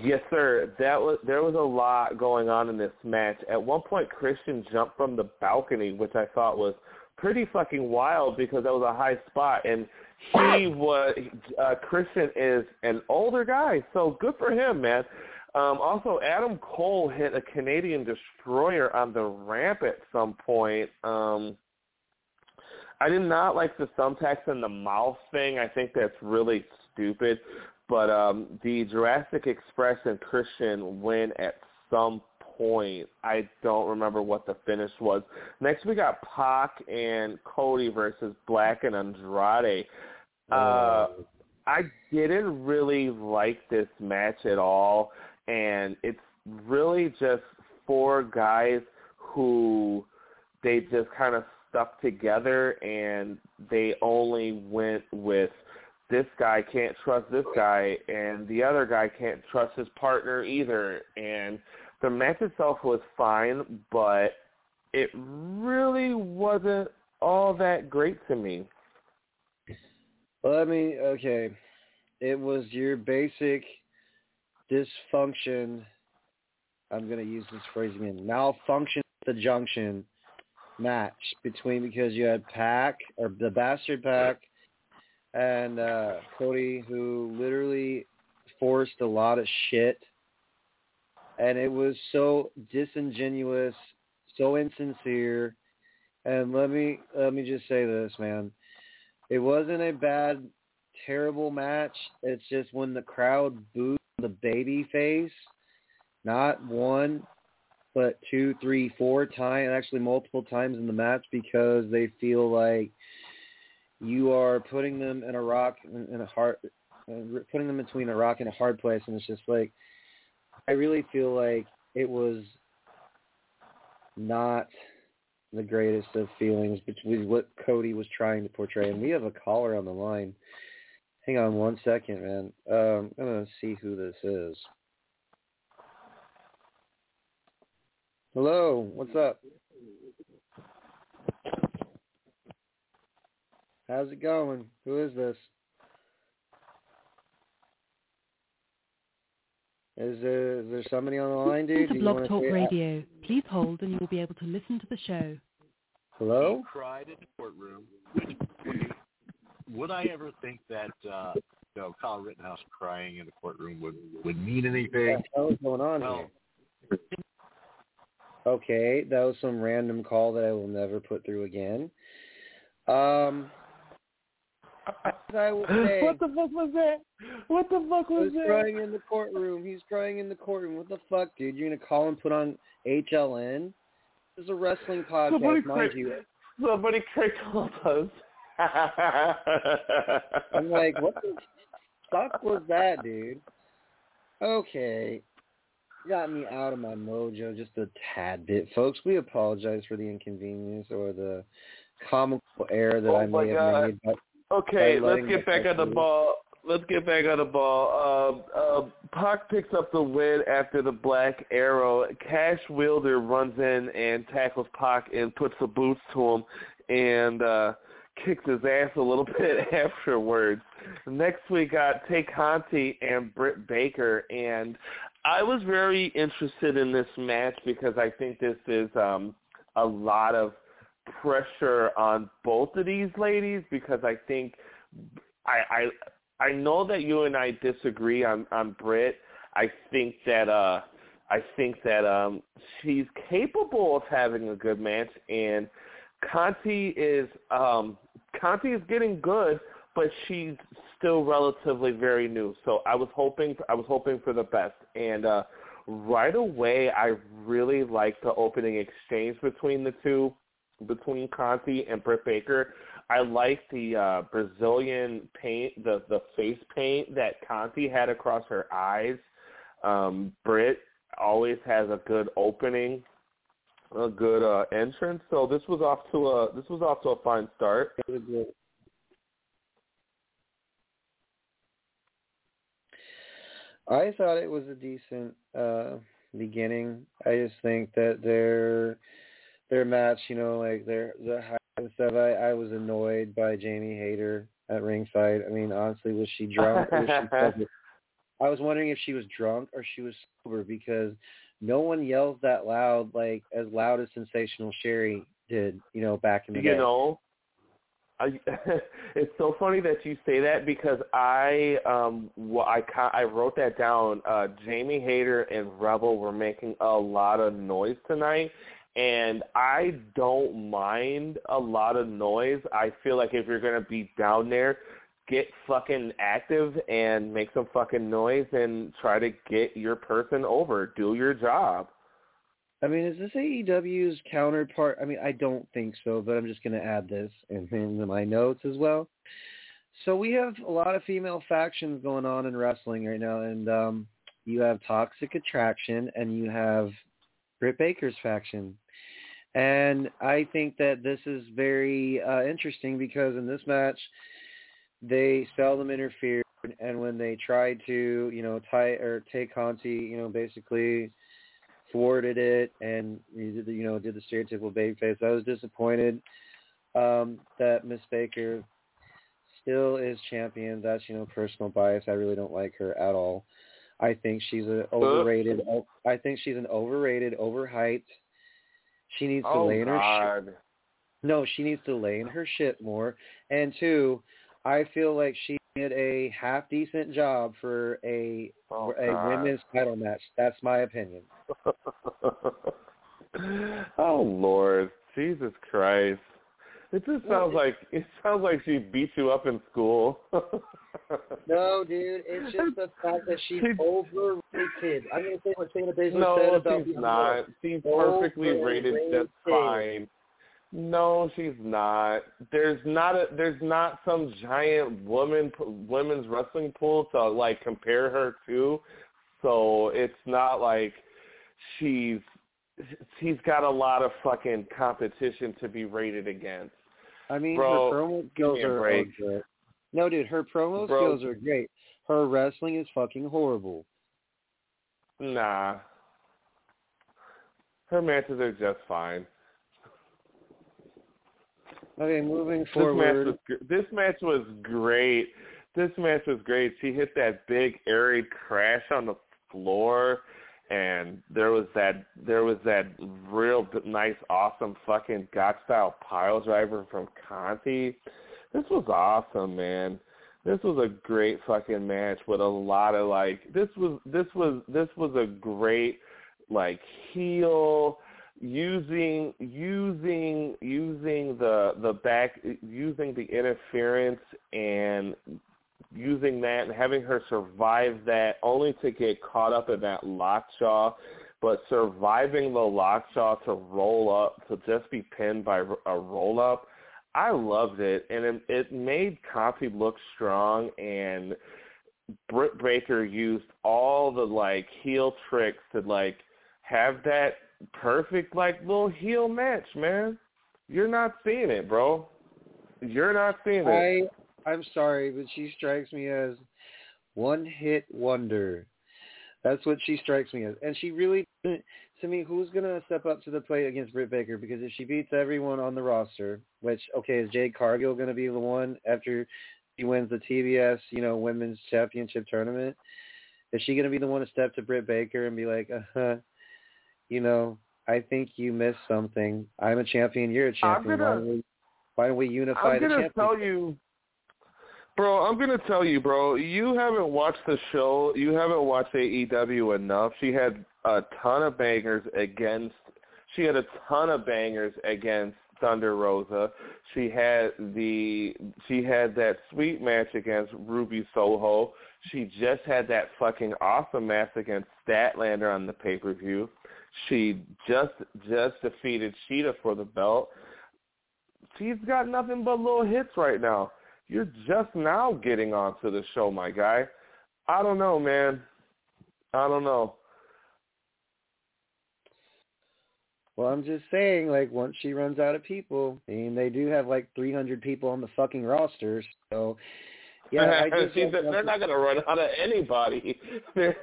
Yes, sir. That was there was a lot going on in this match. At one point, Christian jumped from the balcony, which I thought was pretty fucking wild because that was a high spot, and he was uh, Christian is an older guy, so good for him, man. Um, also, Adam Cole hit a Canadian destroyer on the ramp at some point. Um, I did not like the thumbtacks in the mouth thing. I think that's really stupid. But um, the Jurassic Express and Christian win at some point. I don't remember what the finish was. Next, we got Pac and Cody versus Black and Andrade. Uh, I didn't really like this match at all, and it's really just four guys who they just kind of stuck together, and they only went with this guy can't trust this guy, and the other guy can't trust his partner either. And the match itself was fine, but it really wasn't all that great to me. I mean, okay, it was your basic dysfunction. I'm to use this phrase again. Malfunction at the junction match between because you had Pac or the Bastard Pac and uh, Cody, who literally forced a lot of shit, and it was so disingenuous, so insincere. And let me let me just say this, man. It wasn't a bad, terrible match. It's just when the crowd booed the baby face, not one, but two, three, four times, actually multiple times in the match because they feel like you are putting them in a rock in a hard, uh, putting them between a rock and a hard place, and it's just like I really feel like it was not the greatest of feelings between what Cody was trying to portray. And we have a caller on the line. Hang on one second, man. Um, I'm gonna see who this is. Hello, what's up? How's it going? Who is this? Is there, is there somebody on the line, dude? Do to you Blog Talk say- Radio. Please hold and you will be able to listen to the show. Hello? He cried in the courtroom. Would I ever think that uh, you know Kyle Rittenhouse crying in the courtroom would would mean anything? the hell is going on Well, here? Okay, that was some random call that I will never put through again. Um, as I what the fuck was that? What the fuck was He's that? crying in the courtroom. He's crying in the courtroom. What the fuck, dude? You're gonna call and put on HLN? This is a wrestling podcast, Somebody mind cra- you. Somebody called us. I'm like, what the fuck was that, dude? Okay. Got me out of my mojo just a tad bit. Folks, we apologize for the inconvenience or the comical error that Oh I may have God. made. But Okay, let's get back on the ball. Let's get back on the ball. Uh, uh, Pac picks up the win after the Black Arrow. Cash Wilder runs in and tackles Pac and puts the boots to him and uh, kicks his ass a little bit afterwards. Next we got Tay Conti and Britt Baker, and I was very interested in this match because I think this is um, a lot of pressure on both of these ladies because I think I I I know that you and I disagree on on Britt. I think that uh I think that um she's capable of having a good match and Conti is um Conti is getting good but she's still relatively very new. So I was hoping I was hoping for the best and uh right away I really liked the opening exchange between the two between Conti and Britt Baker. I like the uh, Brazilian paint, the the face paint that Conti had across her eyes. Um, Britt always has a good opening, a good uh, entrance. So this was off to a this was off to a fine start. I thought it was a decent uh beginning. I just think that their their match, you know, like their the height and stuff. I I was annoyed by Jamie Hayter at ringside. I mean, honestly, was she drunk? or was she sober? I was wondering if she was drunk or she was sober because no one yells that loud, like as loud as Sensational Sherri did, you know, back in the you day. know I, it's so funny that you say that because I um well, I ca- I wrote that down. Uh Jamie Hayter and Rebel were making a lot of noise tonight and I don't mind a lot of noise. I feel like if you're going to be down there, get fucking active and make some fucking noise and try to get your person over. Do your job. I mean, is this AEW's counterpart? I mean, I don't think so, but I'm just going to add this in, in my notes as well. So we have a lot of female factions going on in wrestling right now, and um, you have Toxic Attraction and you have Britt Baker's faction. And I think that this is very uh, interesting because in this match, they seldom interfered, and when they tried to, you know, tie or take Conti, you know, basically thwarted it and you you know did the stereotypical baby face. I was disappointed um, that Miss Baker still is champion. That's you know personal bias. I really don't like her at all. I think she's an overrated. I think she's an overrated, overhyped. She needs to oh lay in her shit. No, she needs to lay in her shit more. And two, I feel like she did a half decent job for a Oh, a God. women's title match. That's my opinion. oh Lord, Jesus Christ! It just sounds like it sounds like she beat you up in school. No, dude, it's just the fact that she's She- overrated. I'm gonna say what Shayna Baszler said no, about she's not. She's perfectly rated just fine. No, she's not. There's not a there's not some giant woman women's wrestling pool to like compare her to. So it's not like she's she's got a lot of fucking competition to be rated against. I mean, Bro, her promo skills are, good. No, dude, her promo Bro. skills are great. Her wrestling is fucking horrible. Nah. Her matches are just fine. Okay, moving This match forward. was gr- this match was great. This match was great. She hit that big airy crash on the floor, and there was that there was that real nice, awesome fucking Gotch style pile driver from Conti. This was awesome, man. This was a great fucking match with a lot of like. This was this was this was a great like heel using using using the the back using the interference and using that and having her survive that only to get caught up in that lockjaw but surviving the lockjaw to roll up to just be pinned by a roll up I loved it and it, it made Conti look strong and Britt Baker used all the like heel tricks to like have that perfect like little heel match, man. You're not seeing it, bro. You're not seeing it. I'm sorry, but she strikes me as one hit wonder. That's what she strikes me as, and she really to me. Who's gonna step up to the plate against Britt Baker? Because if she beats everyone on the roster, which okay, is Jade Cargill gonna be the one after she wins the TBS, you know, Women's Championship tournament? Is she gonna be the one to step to Britt Baker and be like, uh-huh, you know, I think you missed something. I'm a champion. You're a I'm champion. gonna- why, don't we, why don't we unify I'm the gonna tell you, bro. I'm gonna tell you, bro. You haven't watched the show. You haven't watched AEW enough. She had a ton of bangers against. She had a ton of bangers against Thunder Rosa. She had the. She had that sweet match against Ruby Soho. She just had that fucking awesome match against Statlander on the pay per view. She just just defeated Shida for the belt. She's got nothing but little hits right now. You're just now getting onto the show, my guy. I don't know, man. I don't know. Well, I'm just saying, like, once she runs out of people, I mean, they do have like 300 people on the fucking roster, so yeah, She's- they're not going to run out of anybody. There's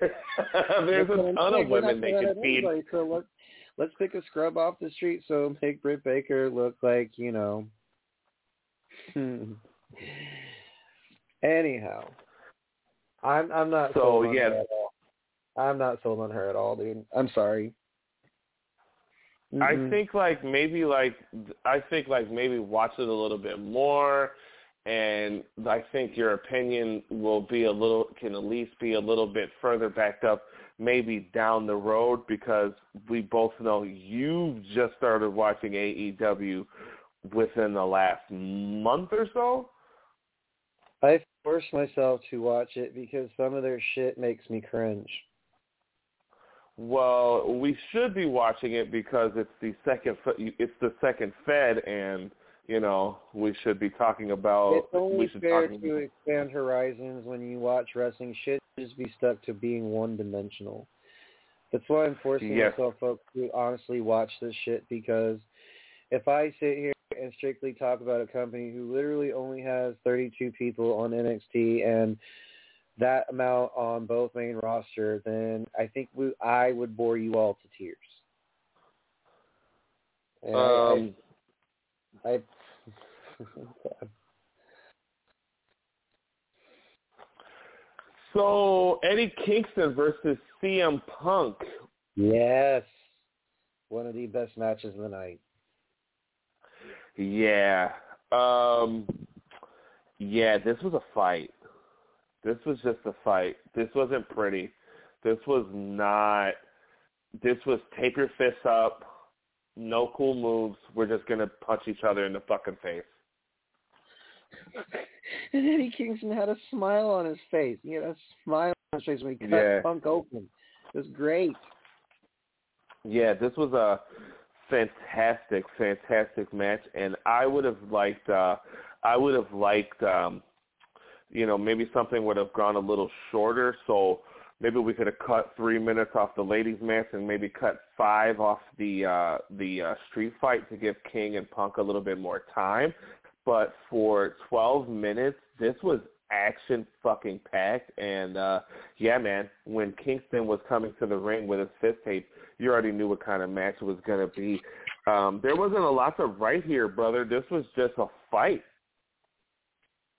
a ton of women they let feed. anybody, So let's let's pick a scrub off the street. So make Britt Baker look like you know. Hmm. Anyhow, I'm I'm not So, sold on yes. her at all. I'm not sold on her at all, dude. I'm sorry. I Mm-mm. think like maybe like I think like maybe watch it a little bit more and I think your opinion will be a little can at least be a little bit further backed up maybe down the road because we both know you just started watching AEW within the last month or so. I force myself to watch it because some of their shit makes me cringe. Well, we should be watching it because it's the second it's the second Fed and you know, we should be talking about it's only we should fair to expand horizons when you watch wrestling. Shit just be stuck to being one dimensional. That's why I'm forcing Yes. myself up to honestly watch this shit because if I sit here and strictly talk about a company who literally only has 32 people on NXT and that amount on both main roster, then I think we, I would bore you all to tears. And I- I- um I, So Eddie Kingston versus CM Punk. yes, one of the best matches of the night. Yeah. Um yeah, this was a fight. This was just a fight. This wasn't pretty. This was not this was tape your fists up, no cool moves. We're just gonna punch each other in the fucking face. And Eddie Kingston had a smile on his face. He had a smile on his face when he cut Yeah. Punk open. It was great. Yeah, this was a fantastic, fantastic match, and I would have liked, uh, I would have liked, um, you know, maybe something would have gone a little shorter. So maybe we could have cut three minutes off the ladies' match and maybe cut five off the uh, the uh, street fight to give King and Punk a little bit more time. but for 12 minutes, this was action fucking packed. And uh yeah, man, when Kingston was coming to the ring with his fist tape, you already knew what kind of match it was gonna be. Um, there wasn't a lot to write here, brother. This was just a fight.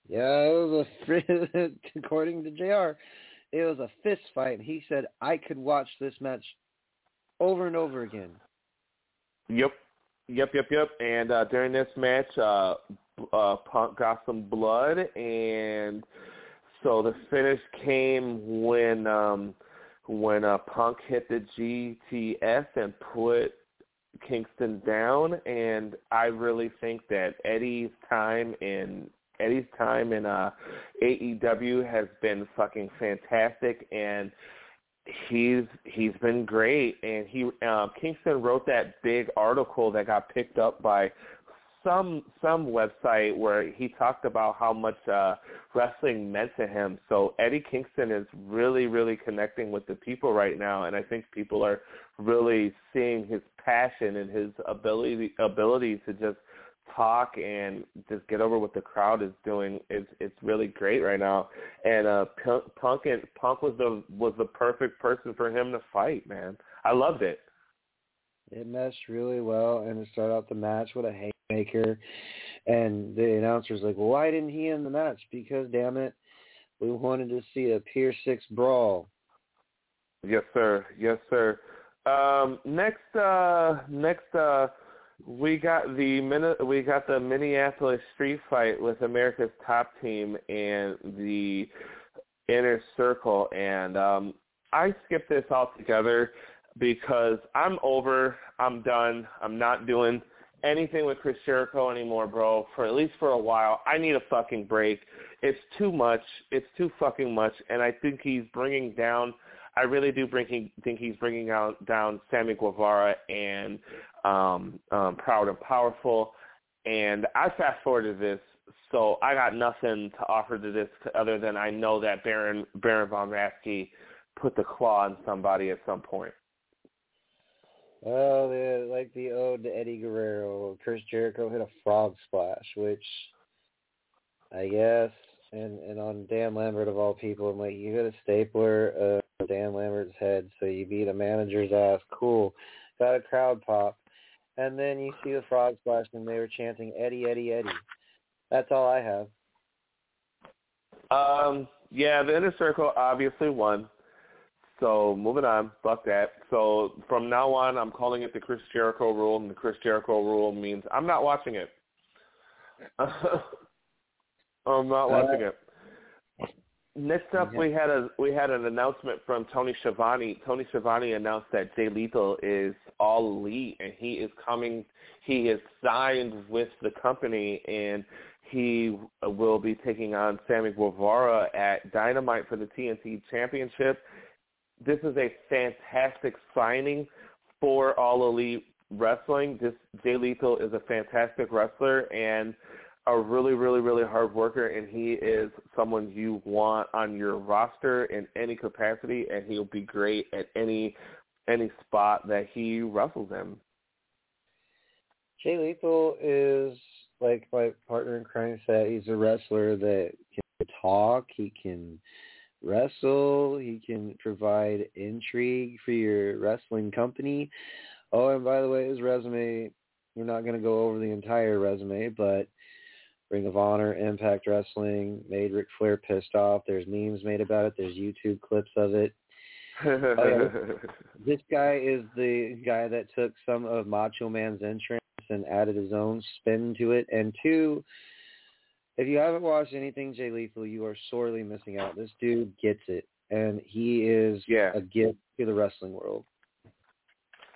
Yeah, it was a according to Jr. It was a fist fight, and he said I could watch this match over and over again. Yep, yep, yep, yep. And uh, during this match, uh, uh, Punk got some blood, and so the finish came when um, when uh, Punk hit the GTS and put Kingston down. And I really think that Eddie's time in Eddie's time in uh, AEW has been fucking fantastic, and he's he's been great. And he uh, Kingston wrote that big article that got picked up by some some website where he talked about how much uh wrestling meant to him. So Eddie Kingston is really really connecting with the people right now and I think people are really seeing his passion and his ability ability to just talk and just get over what the crowd is doing it's it's really great right now. And uh punk Punk and Punk was the was the perfect person for him to fight, man. I loved it. It meshed really well and it started out the match with a haymaker and the announcer's like, Well why didn't he end the match? Because damn it, we wanted to see a Pier six brawl. Yes, sir. Yes, sir. Um next uh next uh we got the we got the Minneapolis street fight with America's top team and the inner circle and um I skipped this altogether because I'm over, I'm done, I'm not doing anything with Chris Jericho anymore, bro, for at least for a while. I need a fucking break. It's too much. It's too fucking much and I think he's bringing down I really do bring, think he's bringing out, down Sammy Guevara and um, um, Proud and Powerful. And I fast forwarded this, so I got nothing to offer to this other than I know that Baron Baron von Raschke put the claw on somebody at some point. Well, the, like the ode to Eddie Guerrero, Chris Jericho hit a frog splash, which I guess, and and on Dan Lambert of all people, I'm like, you hit a stapler of Dan Lambert's head, so you beat a manager's ass. Cool, got a crowd pop and then you see the frog splash, and they were chanting Eddie, Eddie, Eddie. That's all I have. Um, yeah, the inner circle obviously won. So moving on, fuck that. So from now on, I'm calling it the Chris Jericho rule, and the Chris Jericho rule means I'm not watching it. I'm not uh, watching it. Next up, we had a we had an announcement from Tony Schiavone. Tony Schiavone announced that Jay Lethal is all elite, and he is coming. He is signed with the company, and he will be taking on Sammy Guevara at Dynamite for the TNT Championship. This is a fantastic signing for All Elite Wrestling. This Jay Lethal is a fantastic wrestler, and a really, really, really hard worker, and he is someone you want on your roster in any capacity, and he'll be great at any any spot that he wrestles in. Jay Lethal is like my partner in crime said. He's a wrestler that can talk. He can wrestle. He can provide intrigue for your wrestling company. Oh, and by the way, his resume. We're not going to go over the entire resume, but Ring of Honor, Impact Wrestling, made Ric Flair pissed off. There's memes made about it. There's YouTube clips of it. oh, yeah. This guy is the guy that took some of Macho Man's entrance and added his own spin to it. And two, if you haven't watched anything Jay Lethal, you are sorely missing out. This dude gets it, and he is yeah. a gift to the wrestling world.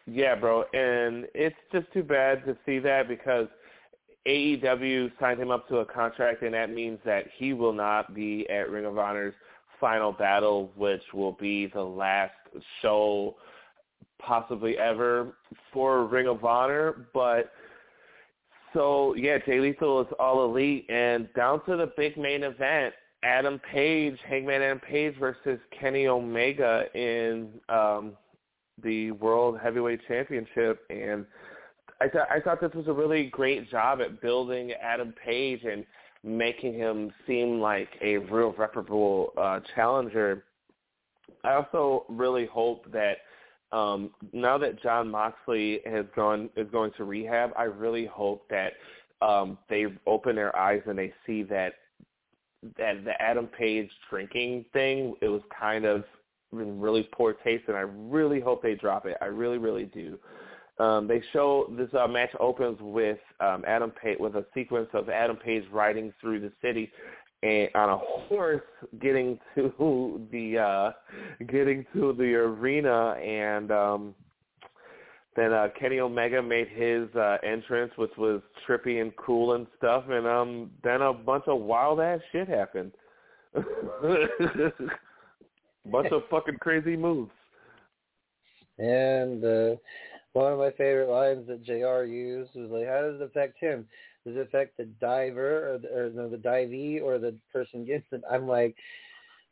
Yeah, bro, and it's just too bad to see that because – AEW signed him up to a contract, and that means that he will not be at Ring of Honor's final battle, which will be the last show possibly ever for Ring of Honor. But so yeah, Jay Lethal is all elite, and down to the big main event. Adam Page, Hangman Adam Page versus Kenny Omega in um, the World Heavyweight Championship, and I thought I thought this was a really great job at building Adam Page and making him seem like a real reputable uh, challenger. I also really hope that um, now that Jon Moxley has gone is going to rehab, I really hope that um, they open their eyes and they see that that the Adam Page drinking thing it was kind of in really poor taste, and I really hope they drop it. I really, really do. Um, they show this uh, match opens with um, Adam Page with a sequence of Adam Page riding through the city and on a horse, getting to the uh, getting to the arena, and um, then uh, Kenny Omega made his uh, entrance, which was trippy and cool and stuff, and um, then a bunch of wild ass shit happened. bunch of fucking crazy moves. And uh, one of my favorite lines that Jr. used was like, "How does it affect him? Does it affect the diver or the, or no, the divee or the person gets it?" I'm like,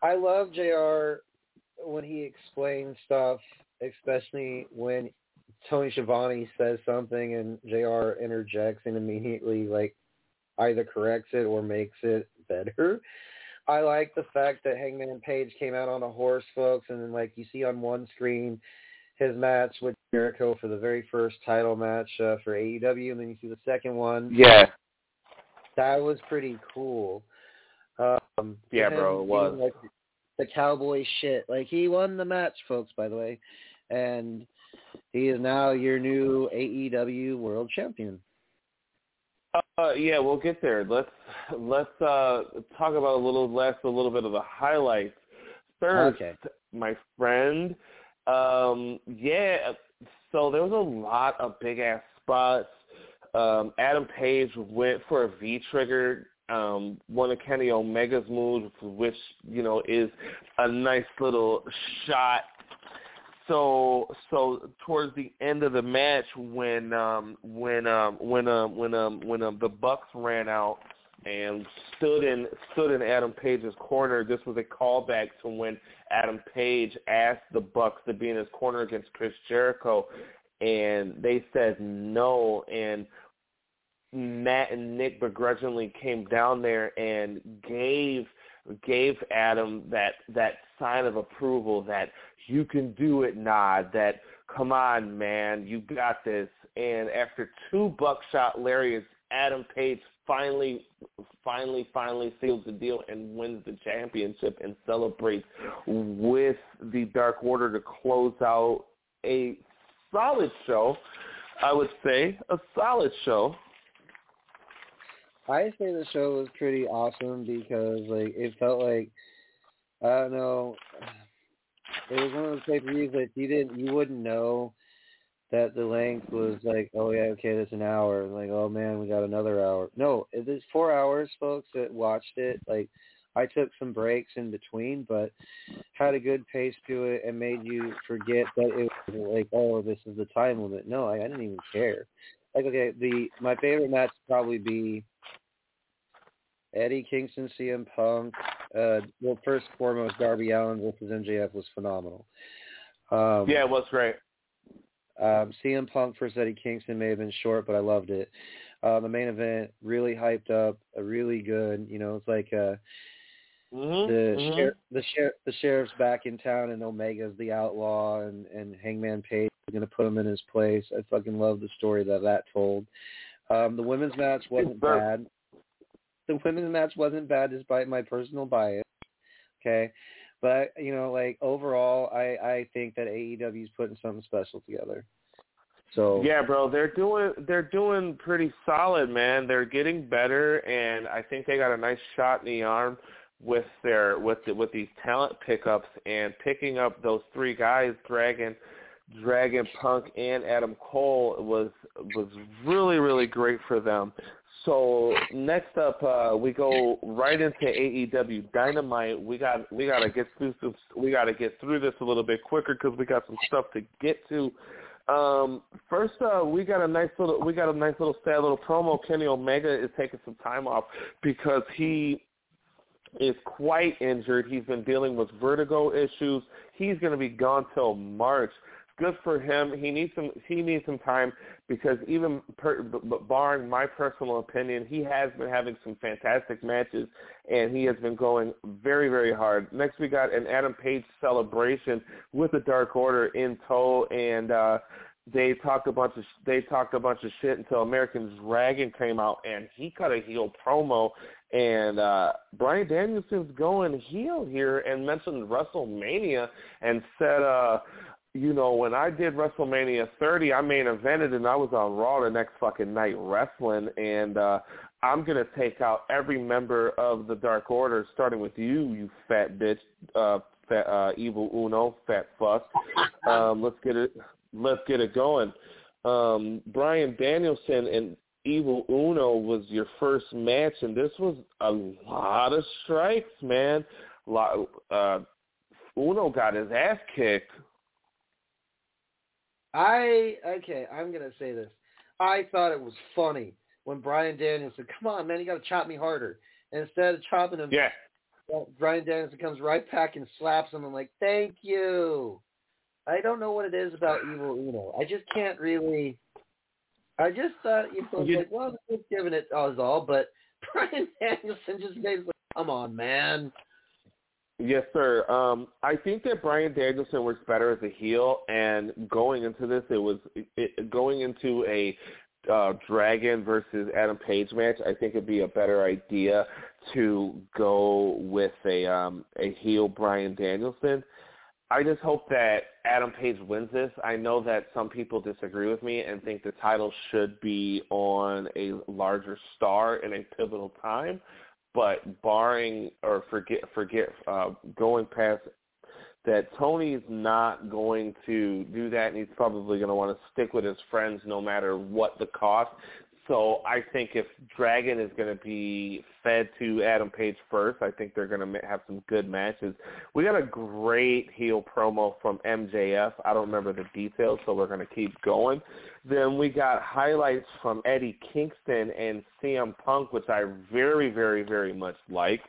I love Jr. when he explains stuff, especially when Tony Schiavone says something and Jr. interjects and immediately like either corrects it or makes it better. I like the fact that Hangman Page came out on a horse, folks, and then like you see on one screen his match with Jericho for the very first title match uh, for AEW, and then you see the second one. Yeah, that was pretty cool. Um, yeah, bro, it was like, the cowboy shit. Like he won the match, folks. By the way, and he is now your new AEW World Champion. Uh, yeah, we'll get there. Let's let's uh, talk about a little less, a little bit of the highlights. First, okay. my friend, um, yeah. So there was a lot of big ass spots. Um, Adam Page went for a V trigger, um, one of Kenny Omega's moves, which you know is a nice little shot so so towards the end of the match when um when um when um when um when um the Bucks ran out and stood in stood in Adam Page's corner, this was a callback to when Adam Page asked the Bucks to be in his corner against Chris Jericho and they said no and Matt and Nick begrudgingly came down there and gave gave Adam that that sign of approval that you can do it, Nod, that come on, man, you got this. And after two buckshot lariats, Adam Page finally, finally, finally seals the deal and wins the championship and celebrates with the Dark Order to close out a solid show. I would say a solid show. I say the show was pretty awesome because like it felt like I don't know it was one of those pay per views that you didn't you wouldn't know that the length was like, oh yeah, okay, that's an hour. Like, oh man, we got another hour. No, it is four hours, folks that watched it. Like, I took some breaks in between, but had a good pace to it and made you forget that it was like, oh, this is the time limit. No, I, I didn't even care. Like, okay, the my favorite match probably be Eddie Kingston, CM Punk. Uh, well, first foremost, Darby Allin versus MJF was phenomenal. Um, yeah, it was great. Um, CM Punk versus Eddie Kingston may have been short, but I loved it. Uh, the main event really hyped up, a really good. You know, it's like uh, mm-hmm, the mm-hmm. Sher- the sheriff the sheriff's back in town, and Omega's the outlaw, and and Hangman Page is going to put him in his place. I fucking love the story that that told. Um, the women's match wasn't bad the women's match wasn't bad despite my personal bias. Okay. But you know, like overall I, I think that AEW is putting something special together. So Yeah, bro, they're doing they're doing pretty solid, man. They're getting better and I think they got a nice shot in the arm with their with the, with these talent pickups and picking up those three guys, Dragon Dragon Punk and Adam Cole was was really really great for them. So next up, uh, we go right into AEW Dynamite. We got we got to get through some, we got to get through this a little bit quicker because we got some stuff to get to. Um, first, uh, we got a nice little we got a nice little sad little promo. Kenny Omega is taking some time off because he is quite injured. He's been dealing with vertigo issues. He's going to be gone till March. Good for him. He needs some he needs some time because even per, barring my personal opinion, he has been having some fantastic matches and he has been going very very hard. Next we got an Adam Page celebration with the Dark Order in tow and uh they talked a bunch of they talked a bunch of shit until American Dragon came out and he cut a heel promo and uh Bryan Danielson's going heel here and mentioned WrestleMania and said uh you know, when I did WrestleMania 30, I main evented and I was on Raw the next fucking night wrestling, and uh, I'm gonna take out every member of the Dark Order, starting with you, you fat bitch, uh, fat, uh, evil Uno, fat fuck. Um, let's get it, let's get it going. Um, Bryan Danielson and Evil Uno was your first match, and this was a lot of strikes, man. A lot, uh, Uno got his ass kicked I okay, I'm gonna say this. I thought it was funny when Bryan Danielson said, "Come on, man, you got to chop me harder." And instead of chopping him, yeah, well, Bryan Danielson comes right back and slaps him. I'm like, "Thank you." I don't know what it is about Evil Uno. I just can't really. I just thought you know, like, well, just giving it us all, but Bryan Danielson just made it like, come on, man. Yes, sir. Um, I think that Bryan Danielson works better as a heel, and going into this, it was it, going into a uh, Dragon versus Adam Page match. I think it'd be a better idea to go with a um, a heel Bryan Danielson. I just hope that Adam Page wins this. I know that some people disagree with me and think the title should be on a larger star in a pivotal time but barring or forget forget uh, going past that Tony's not going to do that, and he's probably going to want to stick with his friends no matter what the cost. So I think if Dragon is going to be fed to Adam Page first, I think they're going to have some good matches. We got a great heel promo from MJF. I don't remember the details, so we're going to keep going. Then we got highlights from Eddie Kingston and CM Punk, which I very, very, very much liked.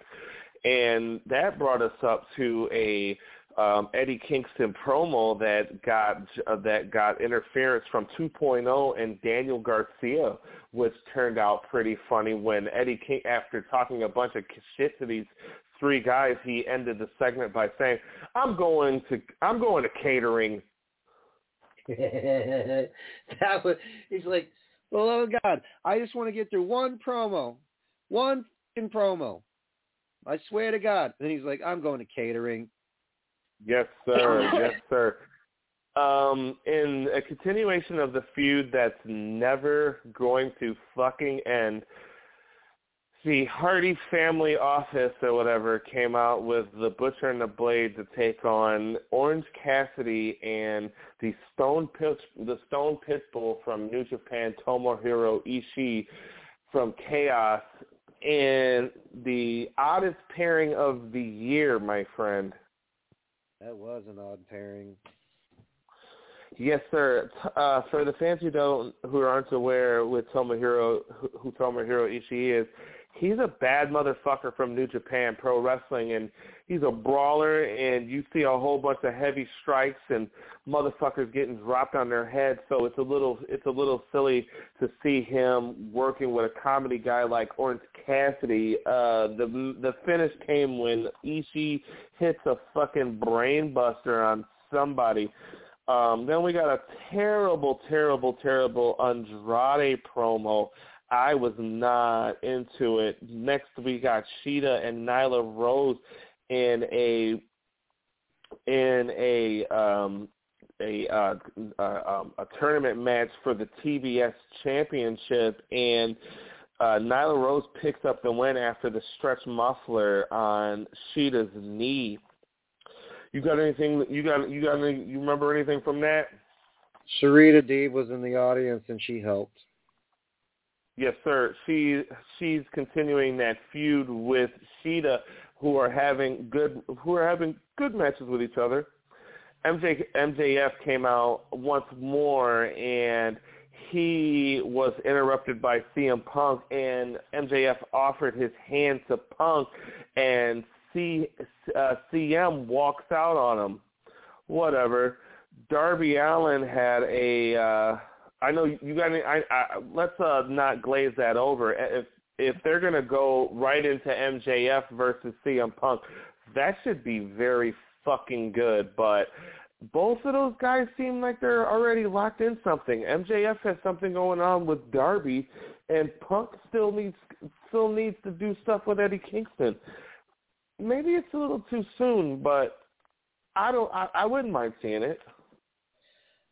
And that brought us up to a um, Eddie Kingston promo that got uh, that got interference from 2.0 and Daniel Garcia, which turned out pretty funny when Eddie King, after talking a bunch of shit to these three guys, he ended the segment by saying, "I'm going to I'm going to catering." that was he's like, well, oh God, I just want to get through one promo, one promo. I swear to God. And he's like, I'm going to catering. Yes, sir. yes, sir. Um, in a continuation of the feud that's never going to fucking end, the Hardy family office or whatever came out with the Butcher and the Blade to take on Orange Cassidy and the Stone the Stone Pitbull from New Japan, Tomohiro Ishii from Chaos, and the oddest pairing of the year, my friend. That was an odd pairing. Yes, sir. Uh, for the fans who don't, who aren't aware with Tomohiro, who, who Tomohiro Ishii is, he's a bad motherfucker from New Japan Pro Wrestling, and he's a brawler. And you see a whole bunch of heavy strikes and motherfuckers getting dropped on their heads. So it's a little, it's a little silly to see him working with a comedy guy like Orange Cassidy. Uh, the the finish came when Ishii hits a fucking brainbuster on somebody. Um, then we got a terrible, terrible, terrible Andrade promo. I was not into it. Next we got Shida and Nyla Rose in a in a um a uh, uh um, a tournament match for the TBS championship and uh, Nyla Rose picks up the win after the stretch muffler on Shida's knee. You got anything? You got you got any? You remember anything from that? Serena Deeb was in the audience and she helped. Yes, sir. She she's continuing that feud with Shida, who are having good who are having good matches with each other. MJ MJF came out once more and he was interrupted by CM Punk, and MJF offered his hand to Punk, and C, uh, CM walks out on him. Whatever. Darby Allin had a. Uh, I know you got. I, I let's uh, not glaze that over. If if they're gonna go right into MJF versus CM Punk, that should be very fucking good. But both of those guys seem like they're already locked in something. MJF has something going on with Darby, and Punk still needs still needs to do stuff with Eddie Kingston. Maybe it's a little too soon, but I don't. I, I wouldn't mind seeing it.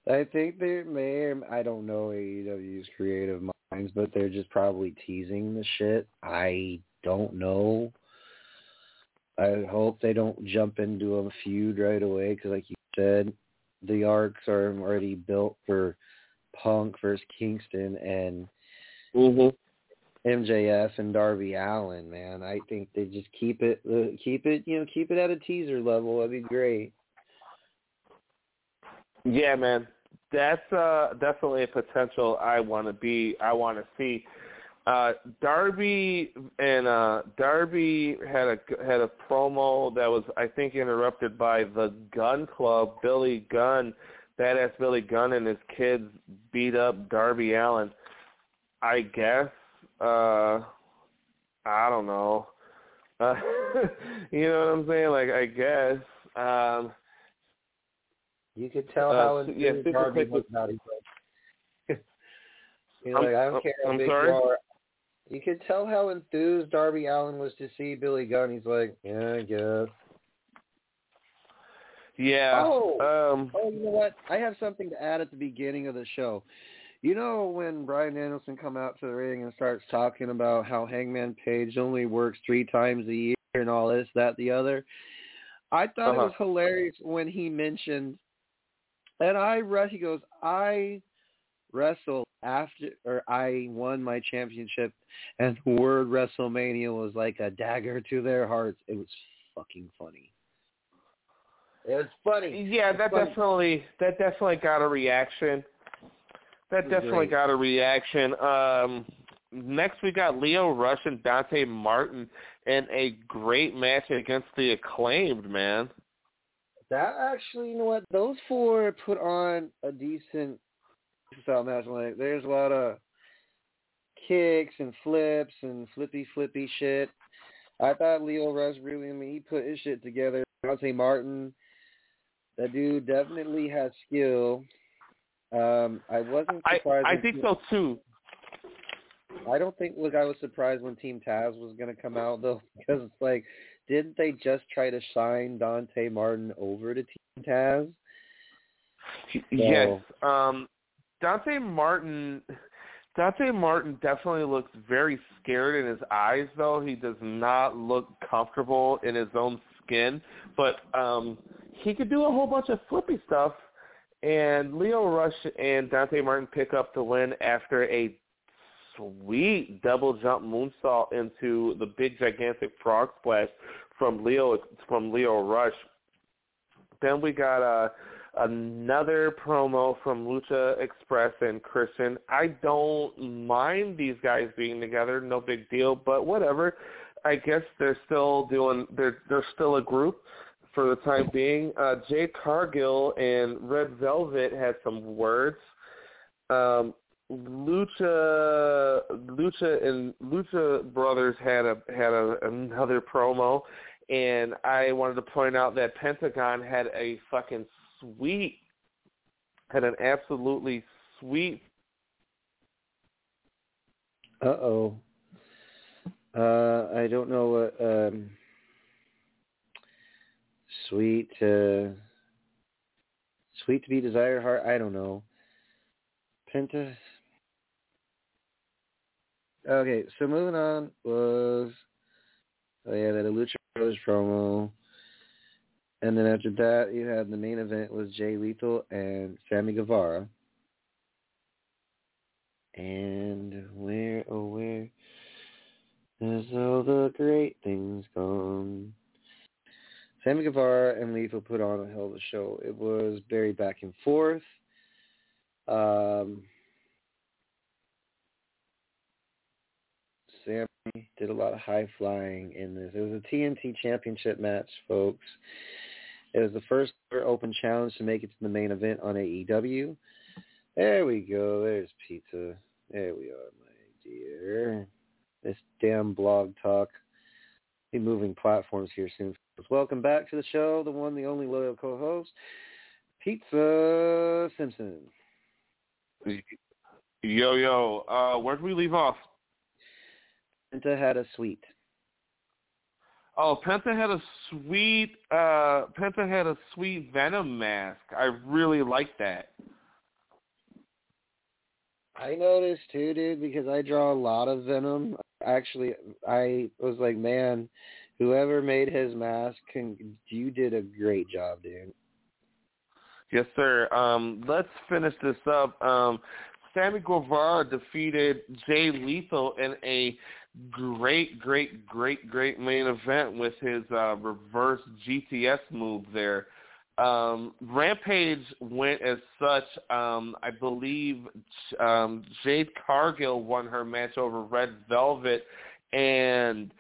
I think they may. I don't know AEW's creative minds, but they're just probably teasing the shit. I don't know. I hope they don't jump into a feud right away because, like you said, the arcs are already built for Punk versus Kingston and mm-hmm. MJF and Darby Allin. Man, I think they just keep it, uh, keep it, you know, keep it at a teaser level. That'd be great. Yeah, man, that's uh, definitely a potential I want to be. I want to see. Uh, Darby and uh, Darby had a had a promo that was I think interrupted by the Gunn Club. Billy Gunn, badass Billy Gunn and his kids beat up Darby Allin. I guess. Uh, I don't know. Uh, you know what I'm saying? Like I guess. Um, you could tell uh, how yeah, enthused Darby was you know, like, I don't care how I'm big sorry? you are. You could tell how enthused Darby Allin was to see Billy Gunn. He's like, yeah, I guess. Yeah. Oh, Um, oh, you know what? I have something to add at the beginning of the show. You know when Bryan Danielson come out to the ring and starts talking about how Hangman Page only works three times a year and all this, that, the other. I thought Uh-huh. it was hilarious when he mentioned, and I rest. He goes, I wrestled after, or I won my championship, and the word WrestleMania was like a dagger to their hearts. It was fucking funny. It was funny. yeah, that funny. definitely that definitely got a reaction. That definitely great. got a reaction. Um, next we got Lio Rush and Dante Martin in a great match against the acclaimed man. That actually, you know what? Those four put on a decent style match. Like, there's a lot of kicks and flips and flippy flippy shit. I thought Lio Rush really, I mean, he put his shit together. Dante Martin, that dude definitely has skill. Um, I wasn't surprised. I when think Team- so too. I don't think look I was surprised when Team Taz was gonna come out though because it's like didn't they just try to sign Dante Martin over to Team Taz? Yes. Um, Dante Martin. Dante Martin definitely looks very scared in his eyes, though. He does not look comfortable in his own skin. But um, he could do a whole bunch of flippy stuff. And Lio Rush and Dante Martin pick up the win after a sweet double jump moonsault into the big gigantic frog splash from Leo from Lio Rush. Then we got uh, another promo from Lucha Express and Christian. I don't mind these guys being together, no big deal, but whatever. I guess they're still doing they're they're still a group for the time being. Uh Jade Cargill and Red Velvet had some words. Um Lucha Lucha and Lucha Brothers had a had a, another promo and I wanted to point out that Pentagon had a fucking sweet had an absolutely sweet Uh oh. Uh, I don't know what um, sweet, uh, sweet to be desired heart. I don't know. Penta. Okay, so moving on was oh yeah, that Lucha Brothers promo, and then after that you had the main event was Jay Lethal and Sammy Guevara. And where, oh where is all the great things gone? Sammy Guevara and Lethal put on a hell of a show. It was very back and forth. Um, Sammy did a lot of high flying in this. It was a TNT championship match, folks. It was the first open challenge to make it to the main event on AEW. There we go. There's pizza. There we are, my dear. This damn blog talk. Be moving platforms here soon. Welcome back to the show, the one, the only loyal co-host, Pizza Simpson. Yo, yo. Uh, where did we leave off? Penta had a suite. Oh, Penta had a sweet uh Penta had a sweet Venom mask. I really like that. I noticed too, dude, because I draw a lot of Venom. Actually, I was like, man, whoever made his mask, can, you did a great job, dude. Yes, sir. Um, let's finish this up. Um, Sammy Guevara defeated Jay Lethal in a great, great, great, great main event with his uh, reverse GTS move there. Um, Rampage went as such. Um, I believe um, Jade Cargill won her match over Red Velvet, and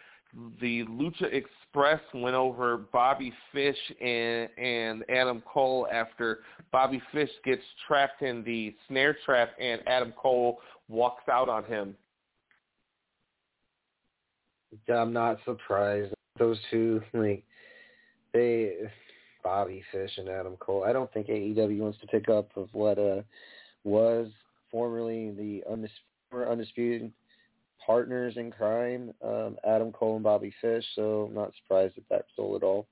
the Lucha Express went over Bobby Fish and, and Adam Cole after Bobby Fish gets trapped in the snare trap and Adam Cole walks out on him. I'm not surprised. Those two, like, they, Bobby Fish and Adam Cole. I don't think AEW wants to pick up of what uh was formerly the undis- undisputed partners in crime, um, Adam Cole and Bobby Fish. So I'm not surprised at that result at all.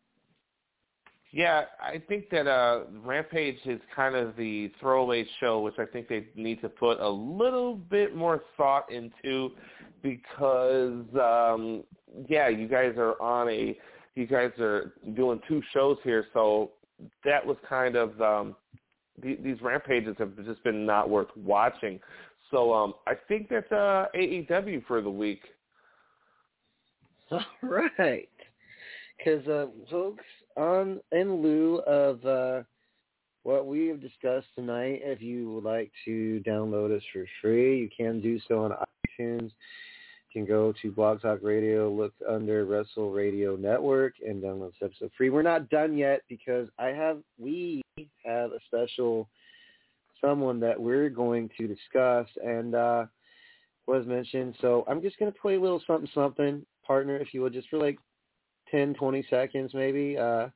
Yeah, I think that uh Rampage is kind of the throwaway show, which I think they need to put a little bit more thought into because um yeah, you guys are on a you guys are doing two shows here, so that was kind of um these rampages have just been not worth watching. So um I think that's uh AEW for the week. All right. Cuz uh folks, on in lieu of uh what we have discussed tonight, if you would like to download us for free, you can do so on iTunes you can go to Blog Talk Radio, look under Wrestle Radio Network, and download this episode free. We're not done yet because I have we have a special someone that we're going to discuss and uh was mentioned. So I'm just gonna play a little something something, partner, if you would, just for like 10, 20 seconds maybe. Uh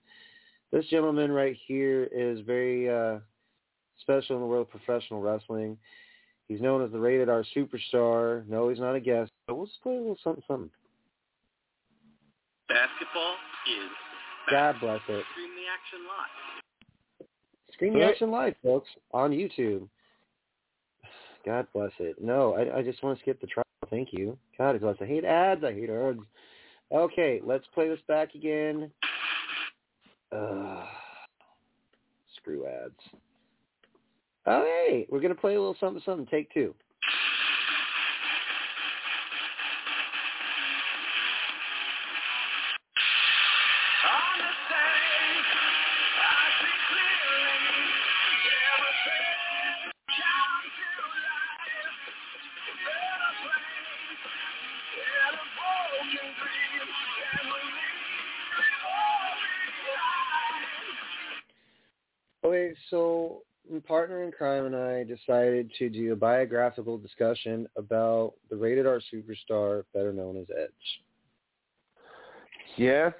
this gentleman right here is very uh special in the world of professional wrestling. He's known as the rated R superstar. No, he's not a guest. But we'll just play a little something, something. Basketball is God bless it. Stream the action live. Stream the action live, folks, on YouTube. God bless it. No, I, I just want to skip the trial. Thank you. God bless. I hate ads. I hate ads. Okay, let's play this back again. Uh, screw ads. Oh, hey, we're going to play a little something, something. Take two. Decided to do a biographical discussion about the rated R superstar, better known as Edge. Yes,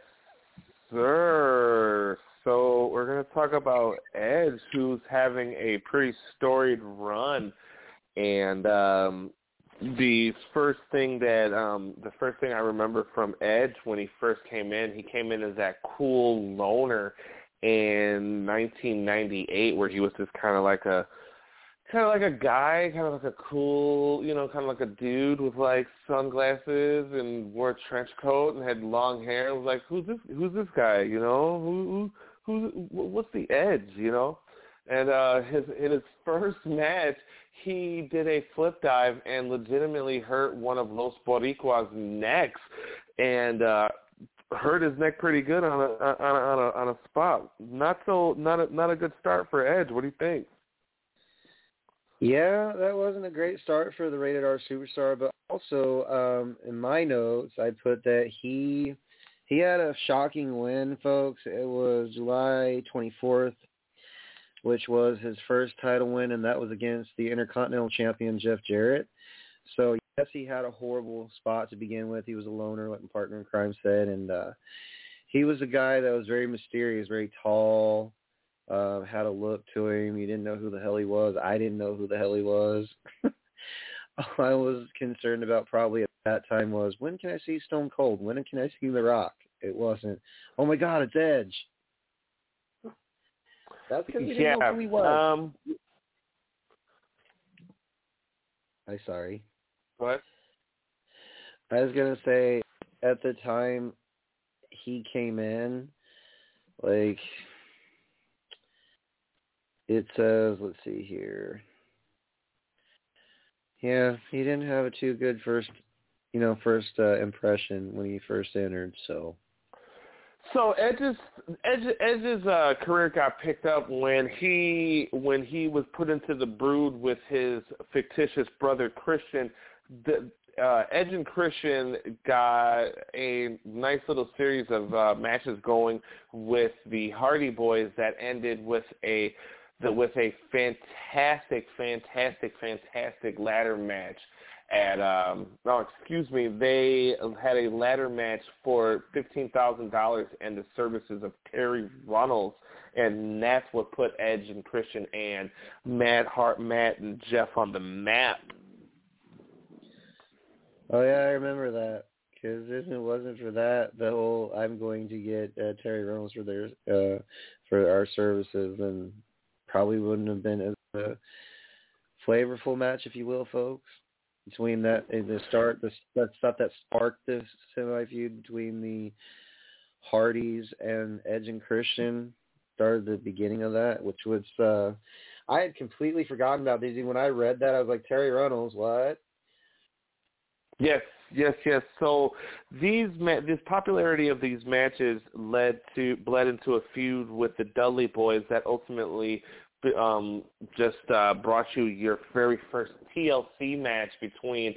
sir. So we're going to talk about Edge, who's having a pretty storied run, and um, the first thing that um, the first thing I remember from Edge when he first came in, he came in as that cool loner in 1998 where he was just kind of like a kind of like a guy, kind of like a cool, you know, kind of like a dude with like sunglasses and wore a trench coat and had long hair. It was like, who's this? Who's this guy? You know, who, who, who's, what's the edge? You know, and uh, his in his first match, he did a flip dive and legitimately hurt one of Los Boricuas' necks, and uh, hurt his neck pretty good on a on a on a, on a spot. Not so not a not a good start for Edge. What do you think? Yeah, that wasn't a great start for the rated R superstar, but also um in my notes I put that he he had a shocking win, folks. It was July 24th, which was his first title win, and that was against the Intercontinental Champion Jeff Jarrett. So yes, he had a horrible spot to begin with. He was a loner, like my partner in crime said, and uh, he was a guy that was very mysterious, very tall, uh, had a look to him. You didn't know who the hell he was. I didn't know who the hell he was. All I was concerned about probably at that time was when can I see Stone Cold? When can I see The Rock? It wasn't. Oh my God, it's Edge. That's because you didn't yeah. know who he was. Um, I'm sorry. what? I was gonna say at the time he came in, like it says, let's see here. Yeah, he didn't have a too good first, you know, first uh, impression when he first entered. So So Edge's Edge, Edge's uh, career got picked up when he when he was put into the Brood with his fictitious brother Christian. The, uh, Edge and Christian got a nice little series of uh, matches going with the Hardy Boys that ended with a with a fantastic, fantastic, fantastic ladder match at um no excuse me they had a ladder match for fifteen thousand dollars and the services of Terri Runnels and that's what put Edge and Christian and Matt Hart Matt and Jeff on the map. Oh yeah, I remember that. Because if it wasn't for that, the whole I'm going to get uh, Terry Reynolds for their uh, for our services, then probably wouldn't have been as a flavorful match, if you will, folks. Between that and the start, the that stuff that sparked this semi feud between the Hardys and Edge and Christian started the beginning of that, which was uh I had completely forgotten about these. When I read that, I was like, Terry Reynolds, what? Yes, yes, yes. So these ma- this popularity of these matches led to bled into a feud with the Dudley Boys that ultimately um, just uh, brought you your very first TLC match between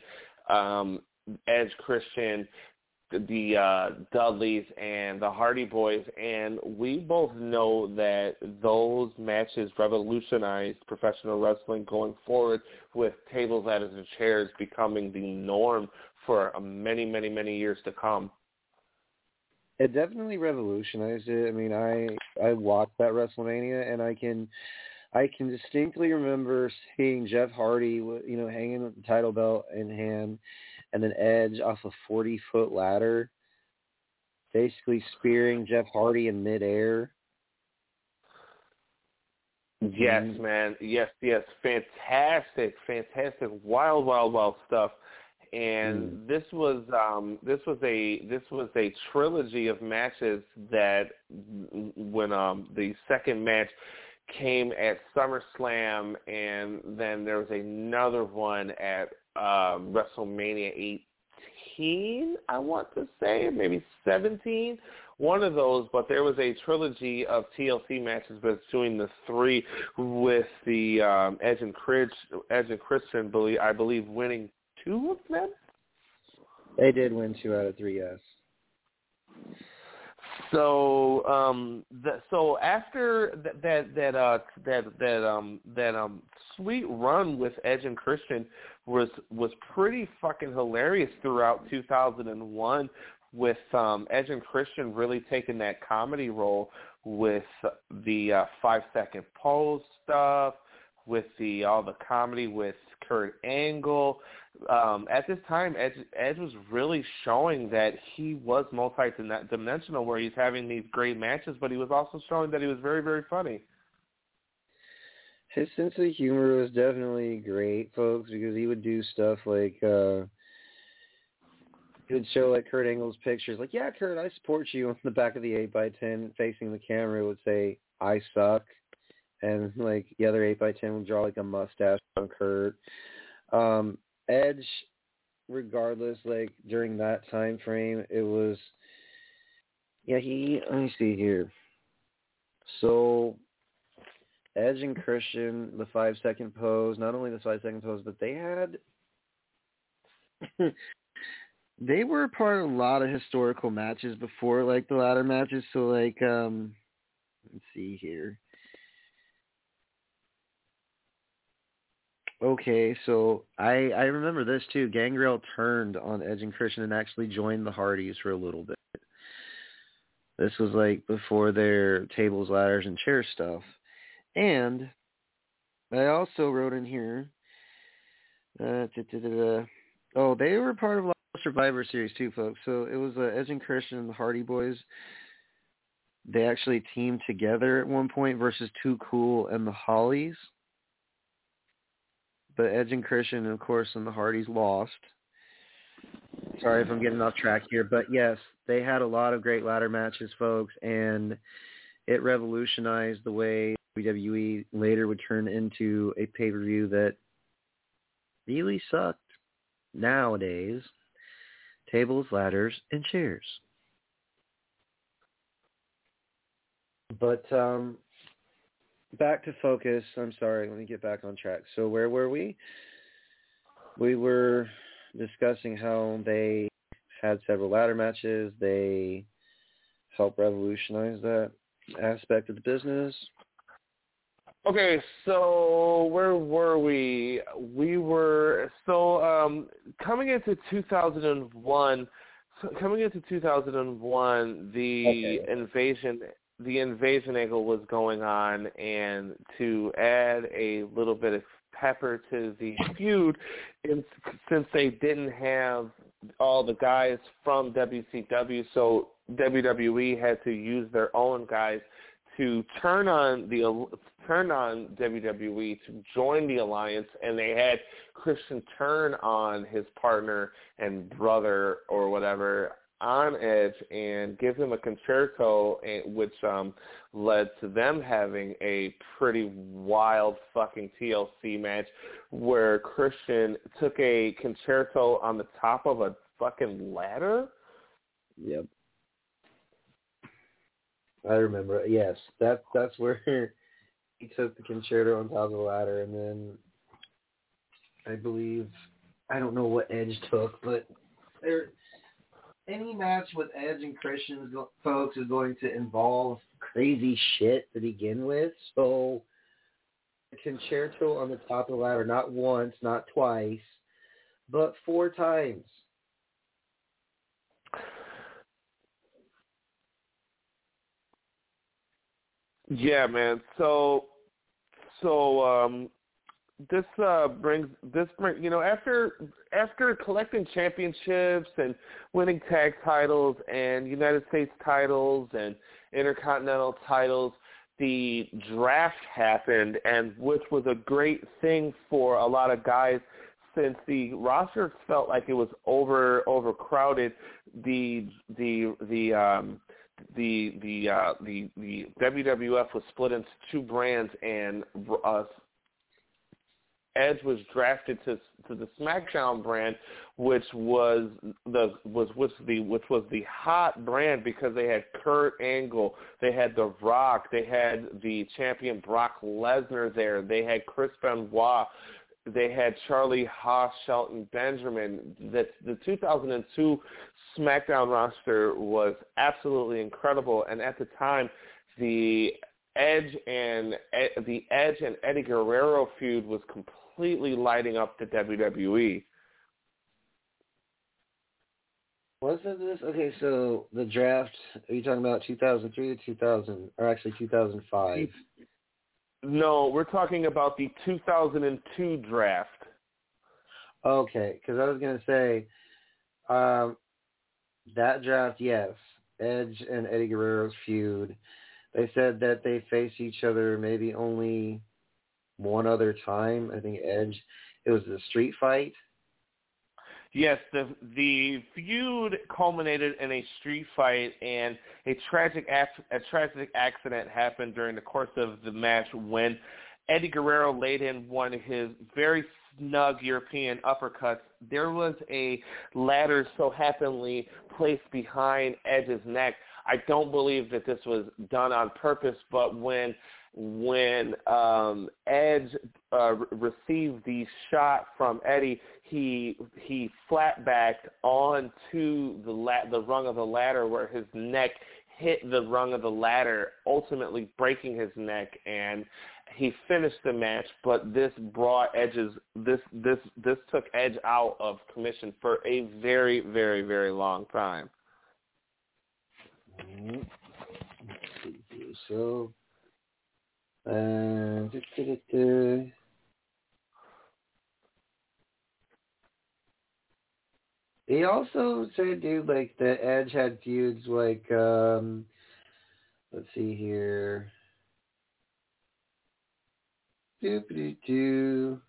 um, Edge Christian, the uh, Dudleys, and the Hardy Boys, and we both know that those matches revolutionized professional wrestling going forward, with tables, ladders, and chairs becoming the norm for many, many, many years to come. It definitely revolutionized it. I mean, I I watched that WrestleMania, and I can I can distinctly remember seeing Jeff Hardy, you know, hanging with the title belt in hand, and then Edge off a forty foot ladder, basically spearing Jeff Hardy in midair. Yes, Mhm. man. Yes, yes. Fantastic, fantastic, wild, wild, wild stuff. And this was um this was a this was a trilogy of matches that when um the second match came at SummerSlam and then there was another one at um WrestleMania 18 I want to say maybe 17 one of those, but there was a trilogy of TLC matches between the three, with the um, Edge and Chris, Edge and Christian, believe I believe, winning two of them. They did win two out of three, yes. So, um, th- so after that, that, that, uh, that, that, um, that, um, sweet run with Edge and Christian was was pretty fucking hilarious throughout 2001 with um Edge and Christian really taking that comedy role with the uh, five second pose stuff, with the all the comedy with Kurt Angle. Um, at this time, Edge, Edge was really showing that he was multi-dimensional, where he's having these great matches, but he was also showing that he was very, very funny. His sense of humor was definitely great, folks, because he would do stuff like uh he would show like Kurt Angle's pictures, like, "Yeah, Kurt, I support you." On the back of the eight by ten, facing the camera, would say, "I suck," and like the other eight by ten would draw like a mustache on Kurt. Um, Edge, regardless, like during that time frame, it was, yeah. He let me see here. So Edge and Christian, the five second pose, not only the five second pose, but they had they were part of a lot of historical matches before like the ladder matches. So like um let's see here. Okay, so I I remember this too. Gangrel turned on Edge and Christian and actually joined the Hardys for a little bit. This was like before their tables, ladders, and chair stuff. And I also wrote in here. Uh, oh, they were part of Survivor Series too, folks. So it was uh, Edge and Christian and the Hardy Boys. They actually teamed together at one point versus Too Cool and the Hollys. But Edge and Christian, of course, and the Hardys lost. Sorry if I'm getting off track here, but yes, they had a lot of great ladder matches, folks, and it revolutionized the way WWE later would turn into a pay-per-view that really sucked nowadays. Tables, ladders, and chairs. But um, back to focus. I'm sorry. Let me get back on track. So where were we? We were discussing how they had several ladder matches. They helped revolutionize that aspect of the business. Okay, so where were we? We were so um coming into 2001. So coming into 2001, the okay. invasion the invasion angle was going on, and to add a little bit of pepper to the feud, in, since they didn't have all the guys from WCW, so WWE had to use their own guys to turn on the turn on WWE to join the alliance, and they had Christian turn on his partner and brother or whatever on Edge and give him a Con-Chair-To, which um, led to them having a pretty wild fucking TLC match where Christian took a Con-Chair-To on the top of a fucking ladder. Yep. I remember. Yes, that that's where he took the Con-Chair-To on top of the ladder, and then I believe I don't know what Edge took, but there any match with Edge and Christian folks is going to involve crazy shit to begin with. So the Con-Chair-To on the top of the ladder, not once, not twice, but four times. Yeah, man. So, so um, this uh, brings this bring you know after after collecting championships and winning tag titles and United States titles and intercontinental titles, the draft happened, and which was a great thing for a lot of guys since the roster felt like it was over overcrowded. The the the um, the the uh, the the WWF was split into two brands, and uh, Edge was drafted to to the SmackDown brand, which was the was was the which was the hot brand because they had Kurt Angle, they had The Rock, they had the champion Brock Lesnar there, they had Chris Benoit, they had Charlie Haas, Shelton Benjamin. That the 2002 SmackDown roster was absolutely incredible, and at the time, the Edge and the Edge and Eddie Guerrero feud was completely lighting up the WWE. Wasn't this okay? So the draft. Are you talking about 2003 to 2000, or actually 2005? No, we're talking about the 2002 draft. Okay, because I was gonna say, um, that draft, yes, Edge and Eddie Guerrero's feud. They said that they face each other maybe only one other time. I think Edge. It was the street fight. Yes, the the feud culminated in a street fight, and a tragic a tragic accident happened during the course of the match when Eddie Guerrero laid in one of his very snug European uppercuts. There was a ladder so happily placed behind Edge's neck. I don't believe that this was done on purpose, but when when um, Edge uh, received the shot from Eddie, he he flat backed onto the la- the rung of the ladder where his neck hit the rung of the ladder, ultimately breaking his neck, and he finished the match. But this brought Edge's this this this took Edge out of commission for a very very very long time. Mhm. Here. So, uh, he also said, dude, like the Edge had feuds like, um, let's see here. Doop doo doo.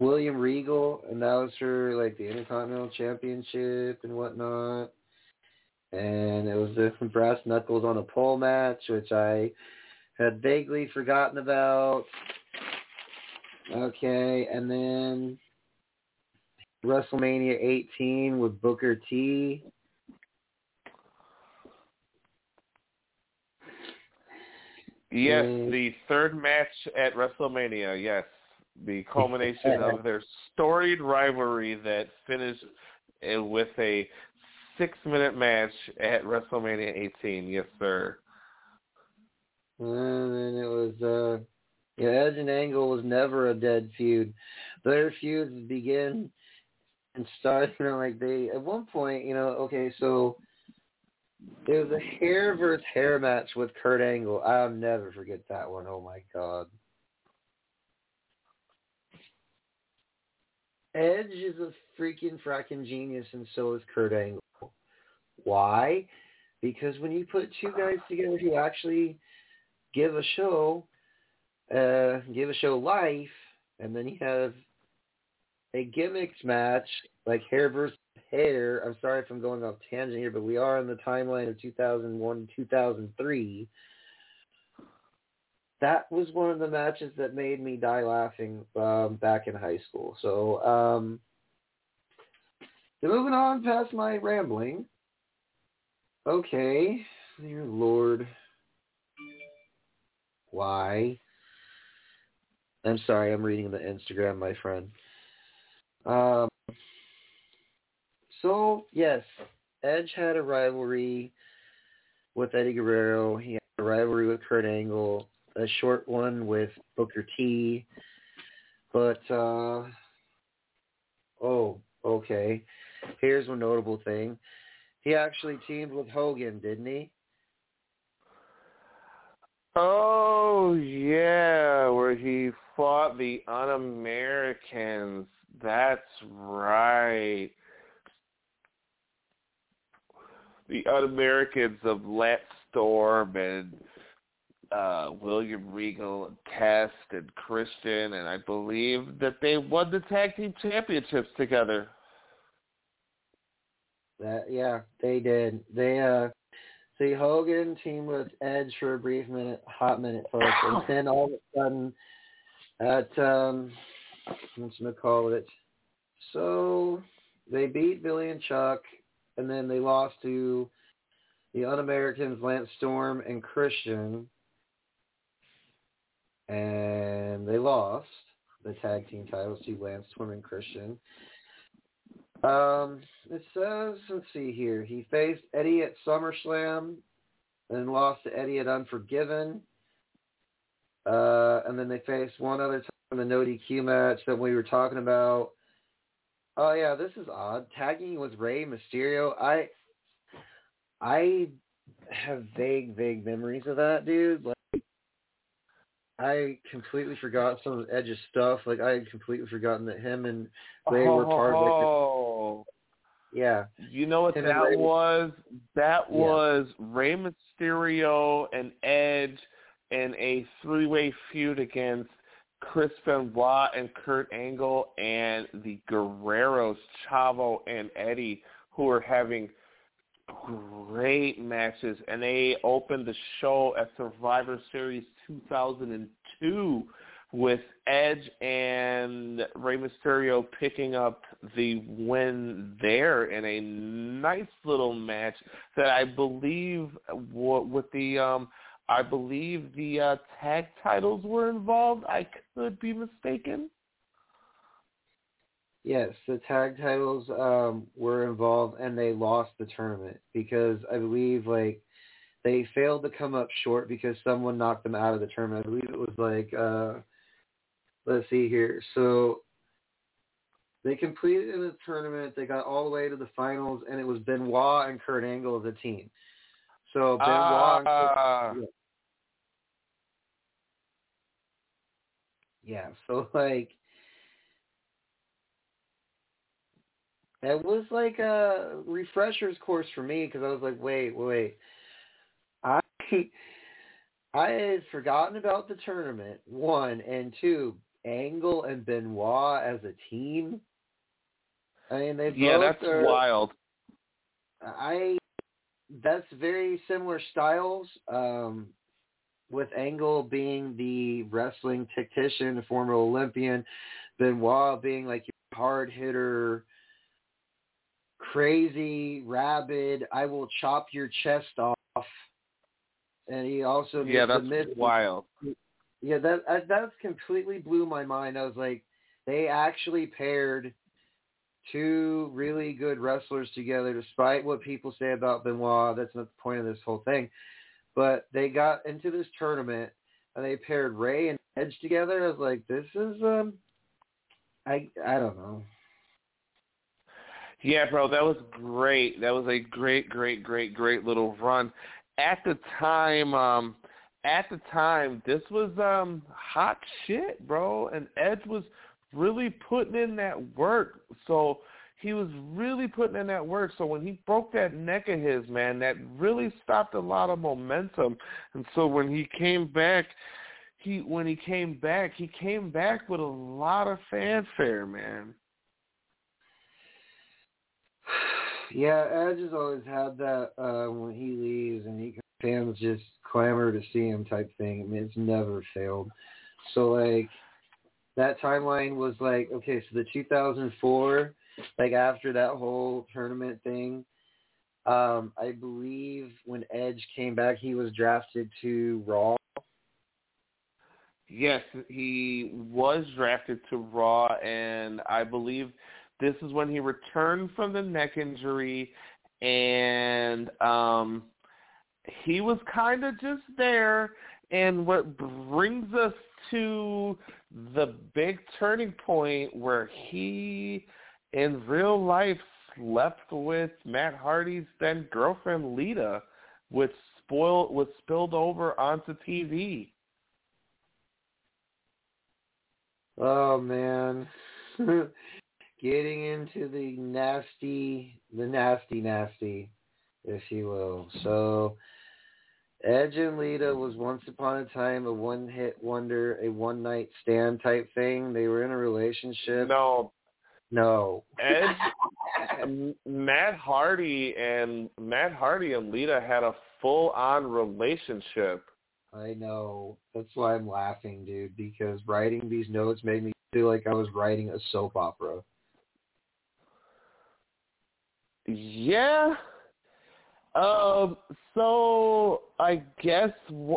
William Regal, and that was for like the Intercontinental Championship and whatnot and it was the brass knuckles on a pole match, which I had vaguely forgotten about. Okay, and then WrestleMania 18 with Booker T. Yes, the third match at WrestleMania. Yes, the culmination of their storied rivalry that finished uh, with a six-minute match at WrestleMania 18. Yes, sir. And then it was uh yeah, Edge and Angle was never a dead feud. Their feuds begin and start, you know, like they at one point, you know, okay, so it was a hair versus hair match with Kurt Angle. I'll never forget that one. Oh my god. Edge is a freaking fracking genius and so is Kurt Angle. Why? Because when you put two guys together who actually give a show, uh, give a show life, and then you have a gimmicks match like hair versus hair. I'm sorry if I'm going off tangent here, but we are in the timeline of 2001 2003. That was one of the matches that made me die laughing um, back in high school. So, um, moving on past my rambling. Okay, dear Lord. Why? I'm sorry, I'm reading the Instagram, my friend. Um, so, yes, Edge had a rivalry with Eddie Guerrero. He had a rivalry with Kurt Angle, a short one with Booker T. But, uh, oh, okay. Here's one notable thing. He actually teamed with Hogan, didn't he? Oh yeah, where he fought the un-Americans. That's right. The un-Americans of Lance Storm and uh, William Regal and Test and Christian, and I believe that they won the tag team championships together. That yeah, they did. They uh see Hogan teamed with Edge for a brief minute, hot minute folks, and then all of a sudden at um what's gonna call it? So they beat Billy and Chuck and then they lost to the un-Americans Lance Storm and Christian and they lost the tag team titles to Lance Storm and Christian. Um, it says, let's see here. He faced Eddie at SummerSlam and lost to Eddie at Unforgiven. Uh, and then they faced one other time in the no DQ match that we were talking about. Oh yeah, this is odd. Tagging with Rey Mysterio. I I have vague, vague memories of that, dude. Like I completely forgot some of Edge's stuff. Like I had completely forgotten that him and Rey were oh, part of like Oh, the, yeah. you know what Him that was? That Yeah. was Rey Mysterio and Edge in a three-way feud against Chris Benoit and Kurt Angle and the Guerreros, Chavo and Eddie, who were having great matches, and they opened the show at Survivor Series 2002 with Edge and Rey Mysterio picking up the win there in a nice little match that I believe with the um I believe the uh, tag titles were involved. I could be mistaken. Yes, the tag titles um, were involved, and they lost the tournament because I believe like they failed to come up short because someone knocked them out of the tournament. I believe it was like uh, let's see here. So they completed in the tournament. They got all the way to the finals, and it was Benoit and Kurt Angle as a team. So Benoit. Uh, and Kurt, yeah. So like. It was like a refresher's course for me because I was like, wait, wait, I I had forgotten about the tournament. One and two, Angle and Benoit as a team. I mean, they yeah, that's are, wild. I that's very similar styles. Um, with Angle being the wrestling tactician, the former Olympian, Benoit being like your hard hitter, crazy, rabid. I will chop your chest off. And he also Yeah, that's the wild. yeah, that that's completely blew my mind. I was like, they actually paired two really good wrestlers together, despite what people say about Benoit. That's not the point of this whole thing. But they got into this tournament and they paired Rey and Edge together. I was like, this is um, I I don't know. Yeah, bro, that was great. That was a great, great, great, great little run. At the time, um, at the time, this was um hot shit, bro. And Edge was really putting in that work. So he was really putting in that work. So when he broke that neck of his, man, that really stopped a lot of momentum. And so when he came back, he when he came back, he came back with a lot of fanfare, man. Yeah, Edge has always had that uh when he leaves and he fans just clamor to see him type thing. I mean, it's never failed. So like that timeline was like okay, so the 2004, like after that whole tournament thing, um, I believe when Edge came back, he was drafted to Raw. Yes, he was drafted to Raw, and I believe this is when he returned from the neck injury, and um, he was kind of just there. And what brings us to the big turning point where he, in real life, slept with Matt Hardy's then girlfriend Lita, which spoiled, was spilled over onto TV. Oh man. Getting into the nasty the nasty nasty, if you will. So Edge and Lita was once upon a time a one hit wonder, a one night stand type thing. They were in a relationship. No, No. Edge, Matt Hardy and Matt Hardy and Lita had a full on relationship. I know. That's why I'm laughing, dude, because writing these notes made me feel like I was writing a soap opera. Yeah. Um. So I guess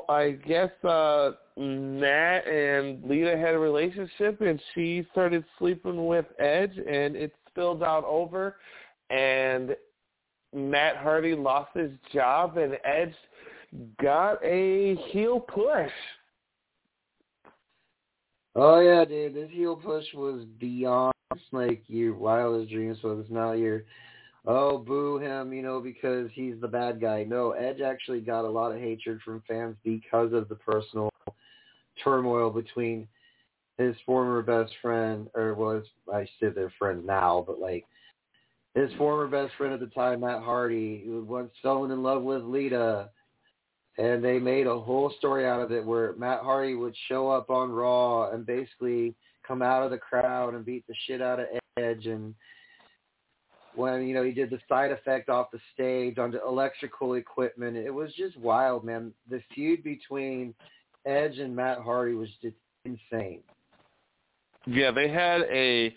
I guess uh Matt and Lita had a relationship, and she started sleeping with Edge, and it spilled out over, and Matt Hardy lost his job, and Edge got a heel push. Oh yeah, dude, this heel push was beyond like your wildest dreams. It's not your oh boo him, you know, because he's the bad guy. No, Edge actually got a lot of hatred from fans because of the personal turmoil between his former best friend, or was I said they're friends now, but like his former best friend at the time, Matt Hardy, who once fell in love with Lita, and they made a whole story out of it where Matt Hardy would show up on Raw and basically come out of the crowd and beat the shit out of Edge and when you know he did the side effect off the stage onto electrical equipment. It was just wild man. The feud between Edge and Matt Hardy was just insane. Yeah, they had a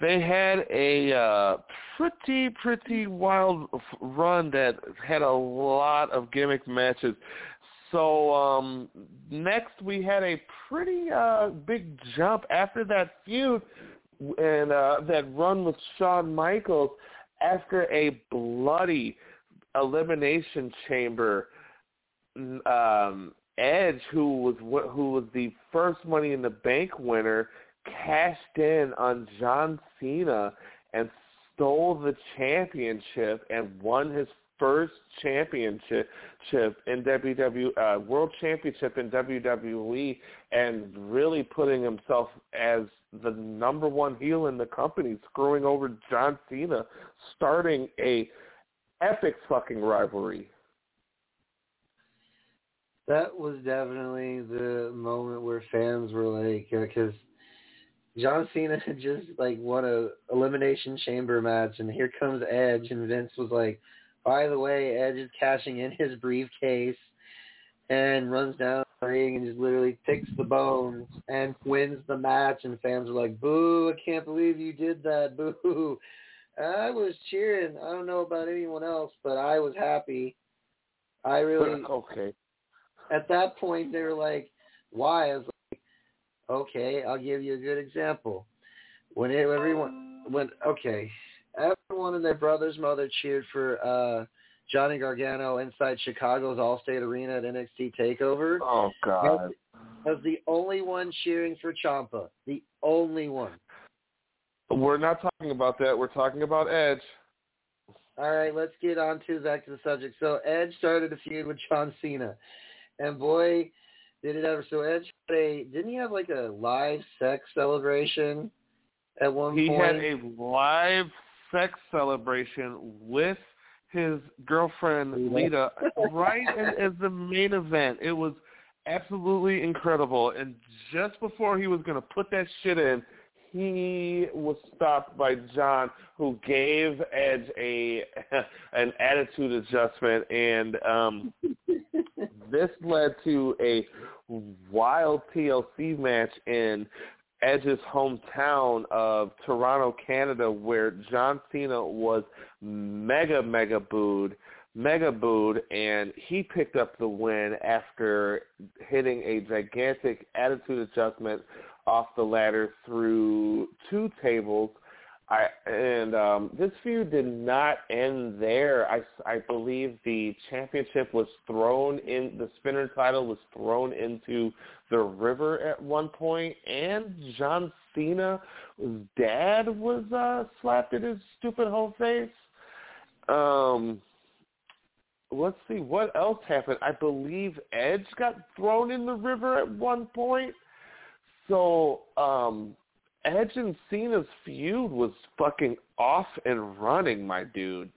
they had a uh, pretty pretty wild run that had a lot of gimmick matches. so um, next we had a pretty uh, big jump after that feud and uh, that run with Shawn Michaels after a bloody elimination chamber. Um, Edge, who was who was the first Money in the Bank winner, cashed in on John Cena and stole the championship and won his first championship in WWE, uh, World Championship in WWE, and really putting himself as the number one heel in the company, screwing over John Cena, starting a epic fucking rivalry. That was definitely the moment where fans were like, because uh, John Cena had just like won a elimination chamber match, and here comes Edge, and Vince was like, by the way, Edge is cashing in his briefcase and runs down the ring and just literally picks the bones and wins the match. And fans are like, boo, I can't believe you did that. Boo. I was cheering. I don't know about anyone else, but I was happy. I really. Okay. At that point, they were like, why? I was like, okay, I'll give you a good example. When it, everyone, when, okay, everyone and their brother's mother cheered for uh Johnny Gargano inside Chicago's Allstate Arena at NXT Takeover. Oh God! Was the only one cheering for Ciampa. The only one. We're not talking about that. We're talking about Edge. All right, let's get on to back to the subject. So Edge started a feud with John Cena, and boy, did it ever! So Edge had a didn't he have like a live sex celebration at one he point? He had a live sex celebration with his girlfriend Lita right as, as the main event. It was absolutely incredible. And just before he was going to put that shit in, he was stopped by John, who gave Edge a an attitude adjustment, and um, this led to a wild TLC match in Edge's hometown of Toronto, Canada, where John Cena was mega, mega booed, mega booed, and he picked up the win after hitting a gigantic attitude adjustment off the ladder through two tables I and um, this feud did not end there. I, I believe the championship was thrown in. The spinner title was thrown into the river at one point, and John Cena's dad was uh, slapped in his stupid whole face. Um, let's see what else happened. I believe Edge got thrown in the river at one point. So um, Edge and Cena's feud was fucking off and running, my dude.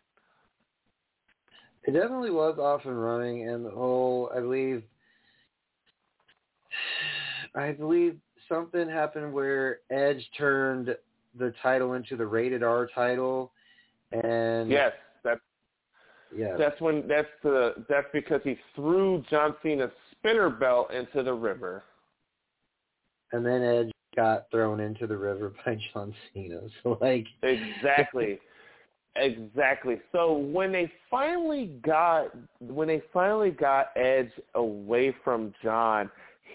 It definitely was off and running, and the whole, I believe, I believe something happened where Edge turned the title into the rated R title, and yes, that's yeah, that's when that's the that's because he threw John Cena's spinner belt into the river, and then Edge got thrown into the river by John Cena. So like exactly, exactly. So when they finally got when they finally got Edge away from John,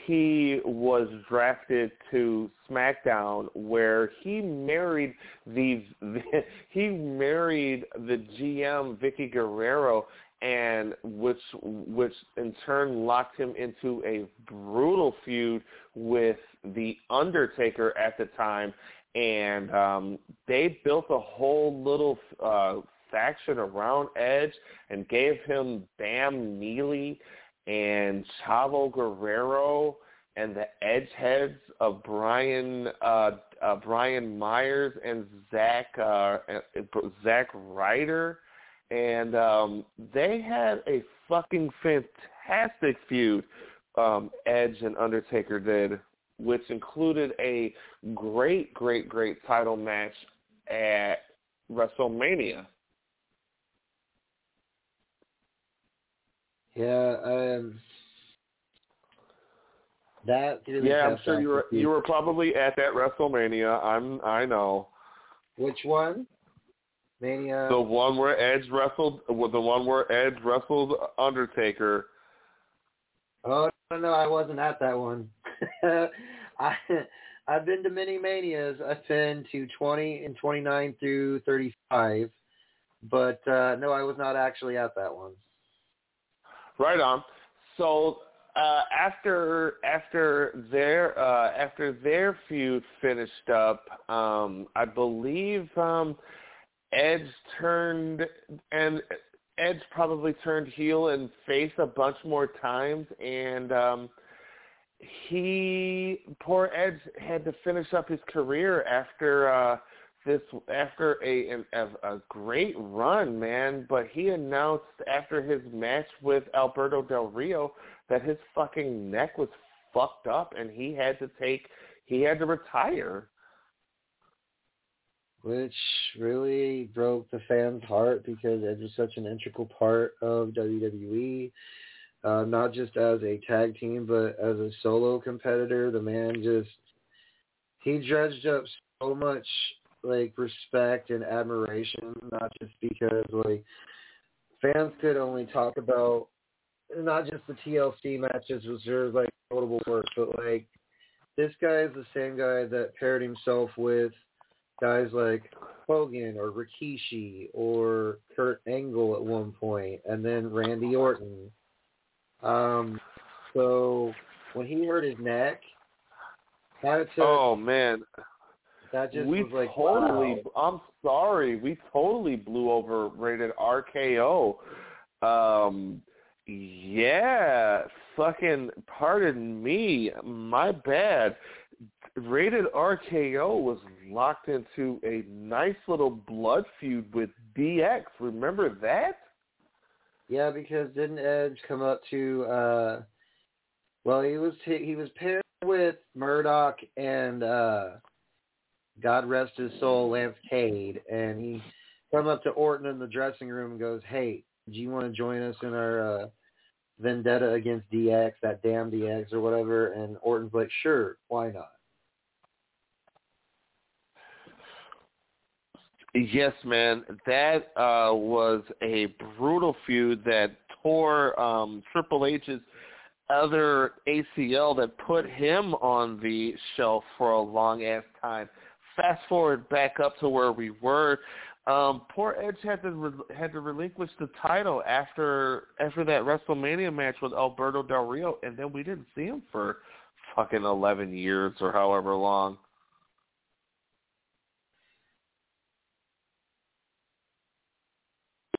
he was drafted to SmackDown, where he married the, the he married the GM Vickie Guerrero, and which which in turn locked him into a brutal feud with the Undertaker at the time, and um, they built a whole little uh, faction around Edge and gave him Bam Neely and Chavo Guerrero and the Edge heads of Brian uh, uh, Brian Myers and Zack uh, Zack Ryder and um, they had a fucking fantastic feud. Um, Edge and Undertaker did, which included a great, great, great title match at WrestleMania. Yeah, um, that. Yeah, I'm sure you were you were probably at that WrestleMania. I'm I know. Which one? Mania. The one where Edge wrestled, the one where Edge wrestled Undertaker. Oh no, no, I wasn't at that one. I I've been to many manias. I've been to 20 and 29 through 35, but uh no, I was not actually at that one. Right on. So uh, after after their uh, after their feud finished up, um, I believe um, Edge turned and Edge probably turned heel and face a bunch more times, and um, he poor Edge had to finish up his career after uh, this after a, a a great run, man. But he announced after his match with Alberto Del Rio that his fucking neck was fucked up, and he had to take he had to retire. Which really broke the fans' heart because Edge was such an integral part of WWE. Uh, not just as a tag team, but as a solo competitor. The man just he dredged up so much like respect and admiration, not just because like fans could only talk about not just the TLC matches, which are like notable work, but like this guy is the same guy that paired himself with guys like Hogan or Rikishi or Kurt Angle at one point, and then Randy Orton. Um, so when he hurt his neck, that took, oh man, that just we was like totally. wow. I'm sorry, we totally blew over rated RKO. Um, yeah, fucking. Pardon me, my bad. Rated RKO was locked into a nice little blood feud with DX. Remember that? Yeah, because didn't Edge come up to? uh Well, he was he was paired with Murdoch and uh God rest his soul, Lance Cade, and he come up to Orton in the dressing room and goes, "Hey, do you want to join us in our uh vendetta against DX, that damn DX or whatever?" And Orton's like, "Sure, why not?" Yes, man. That uh, was a brutal feud that tore um, Triple H's other ACL that put him on the shelf for a long ass time. Fast forward back up to where we were. Um, poor Edge had to re- had to relinquish the title after after that WrestleMania match with Alberto Del Rio, and then we didn't see him for fucking eleven years or however long.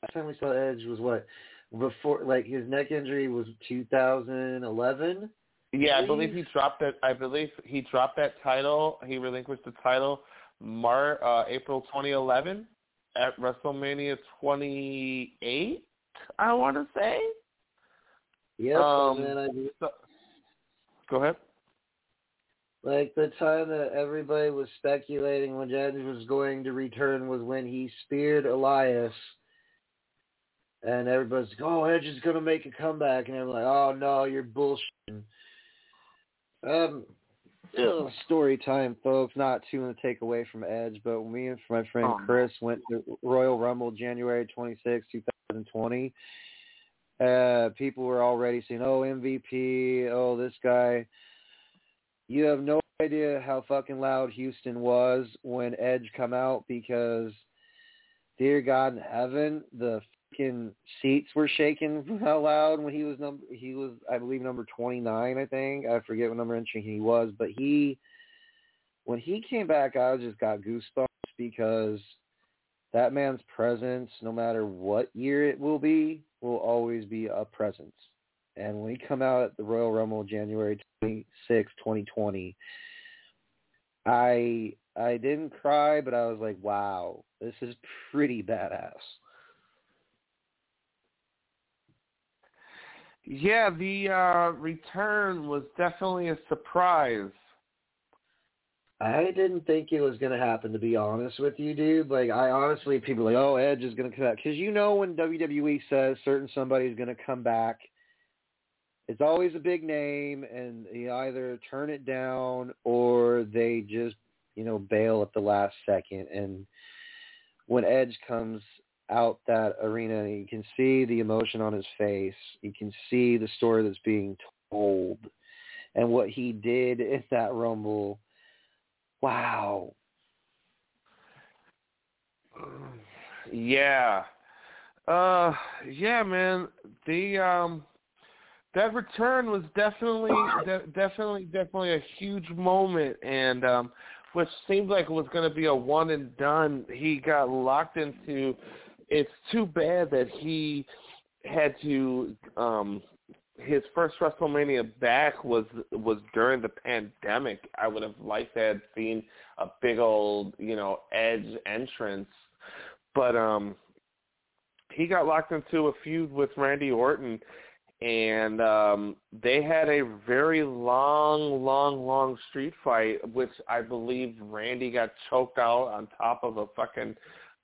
Last time we saw Edge was what before, like his neck injury was 2011. Yeah, I believe he dropped that. I believe he dropped that title. He relinquished the title Mar uh, April 2011 at WrestleMania 28. I want to say. Yep, Um, and then I So, go ahead. Like the time that everybody was speculating when Edge was going to return was when he speared Elias, and everybody's like, "Oh, Edge is going to make a comeback," and I'm like, "Oh no, you're bullshitting." Um, ugh, story time, folks. Not too to take away from Edge, but me and my friend Oh. Chris went to Royal Rumble January 26, 2020. Uh, people were already saying, "Oh, MVP. Oh, this guy." You have no idea how fucking loud Houston was when Edge come out because, dear God in heaven, the fucking seats were shaking from how loud when he was number. He was, I believe, number twenty nine. I think I forget what number entry he was, but he, when he came back, I just got goosebumps because that man's presence, no matter what year it will be, will always be a presence. And when he come out at the Royal Rumble January 26, 2020, I I didn't cry, but I was like, wow, this is pretty badass. Yeah, the uh, return was definitely a surprise. I didn't think it was going to happen, to be honest with you, dude. Like, I honestly, people like, oh, Edge is going to come back. Because you know when WWE says certain somebody's going to come back, it's always a big name, and you either turn it down or they just, you know, bail at the last second. And when Edge comes out that arena, you can see the emotion on his face. You can see the story that's being told. And what he did in that Rumble, wow. Yeah. Uh yeah, man. The um that return was definitely de- definitely definitely a huge moment and um which seemed like it was going to be a one and done. He got locked into it's too bad that he had to um his first WrestleMania back was was during the pandemic. I would have liked to have seen a big old, you know, edge entrance. But um he got locked into a feud with Randy Orton and um they had a very long, long, long street fight, which I believe Randy got choked out on top of a fucking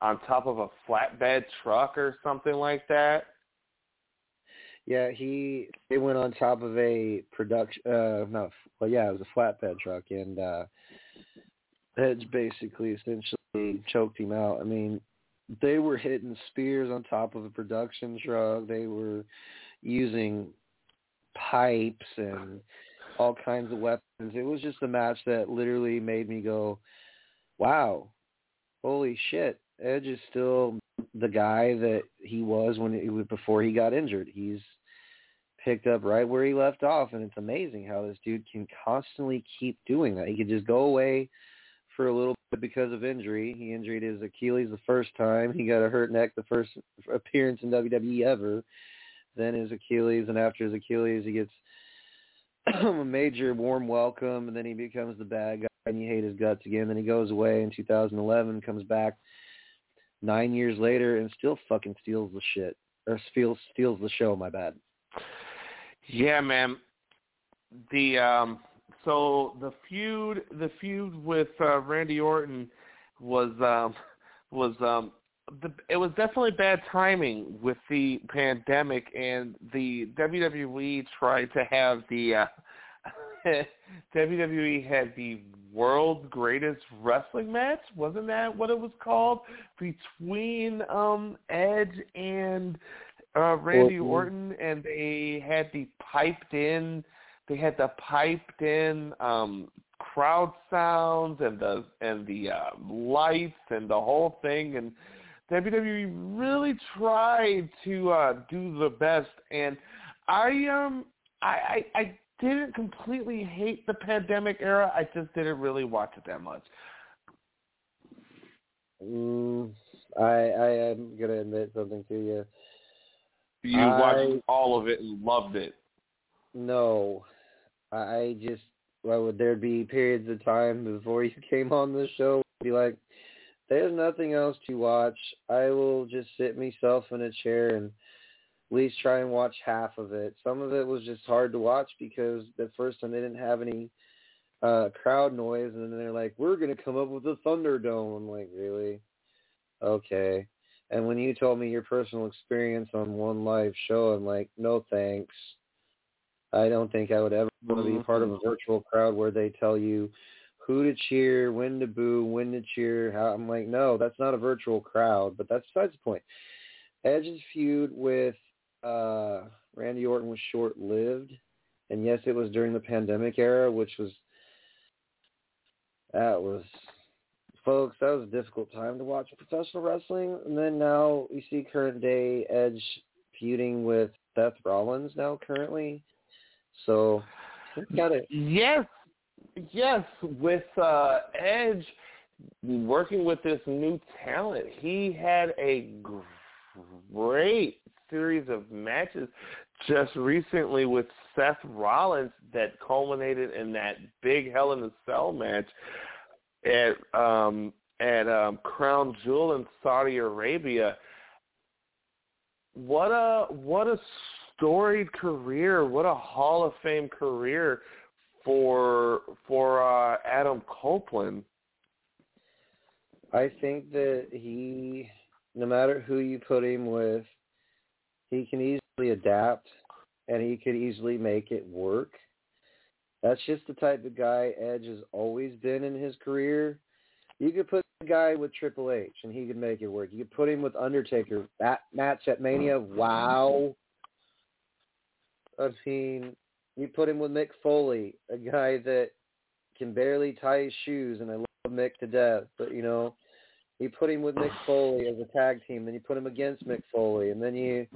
on top of a flatbed truck or something like that. Yeah, he they went on top of a production uh no well yeah, it was a flatbed truck and uh Edge basically essentially choked him out. I mean, they were hitting spears on top of a production truck. They were using pipes and all kinds of weapons. It was just a match that literally made me go, "Wow, holy shit!" Edge is still the guy that he was when it was before he got injured. He's picked up right where he left off, and it's amazing how this dude can constantly keep doing that. He could just go away for a little bit because of injury. He injured his Achilles the first time. He got a hurt neck the first appearance in WWE ever. Then his Achilles, and after his Achilles, he gets a major warm welcome, and then he becomes the bad guy, and you hate his guts again. Then he goes away in 2011, comes back nine years later, and still fucking steals the shit or steals steals the show. My bad. Yeah, man. The um so the feud the feud with uh, Randy Orton was um was um the, it was definitely bad timing with the pandemic and the WWE tried to have the uh, WWE had the world's greatest wrestling match? Wasn't that what it was called? Between um Edge and uh Randy Orton, Orton and they had the piped in they had the piped in um crowd sounds and the and the uh, lights and the whole thing and WWE really tried to uh do the best and I um I, I I didn't completely hate the pandemic era. I just didn't really watch it that much. Mm, I I am gonna admit something to you. You I, watched all of it and loved it. No, I just well, would there be periods of time before you came on the show? Be like, there's nothing else to watch. I will just sit myself in a chair and at least try and watch half of it. Some of it was just hard to watch because the first time they didn't have any uh crowd noise and then they're like, We're gonna come up with a Thunderdome. I'm like, Really? Okay. And when you told me your personal experience on one live show, I'm like, No thanks. I don't think I would ever want to be part of a virtual crowd where they tell you who to cheer, when to boo, when to cheer. How I'm like, no, that's not a virtual crowd, but that's besides the point. Edge's feud with uh, Randy Orton was short lived, and yes, it was during the pandemic era, which was that was folks, that was a difficult time to watch professional wrestling. And then now you see current day Edge feuding with Seth Rollins now currently. So got it. Yes, yes. With uh, Edge working with this new talent, he had a great series of matches just recently with Seth Rollins that culminated in that big Hell in a Cell match at um, at um, Crown Jewel in Saudi Arabia. What a what a storied career! What a Hall of Fame career for for uh, Adam Copeland. I think that he, no matter who you put him with, he can easily adapt and he could easily make it work. That's just the type of guy Edge has always been in his career. You could put a guy with Triple H and he could make it work. You could put him with Undertaker. That match at Mania, wow. I mean, You put him with Mick Foley, a guy that can barely tie his shoes, and I love Mick to death. But you know, you put him with Mick Foley as a tag team, then you put him against Mick Foley, and then you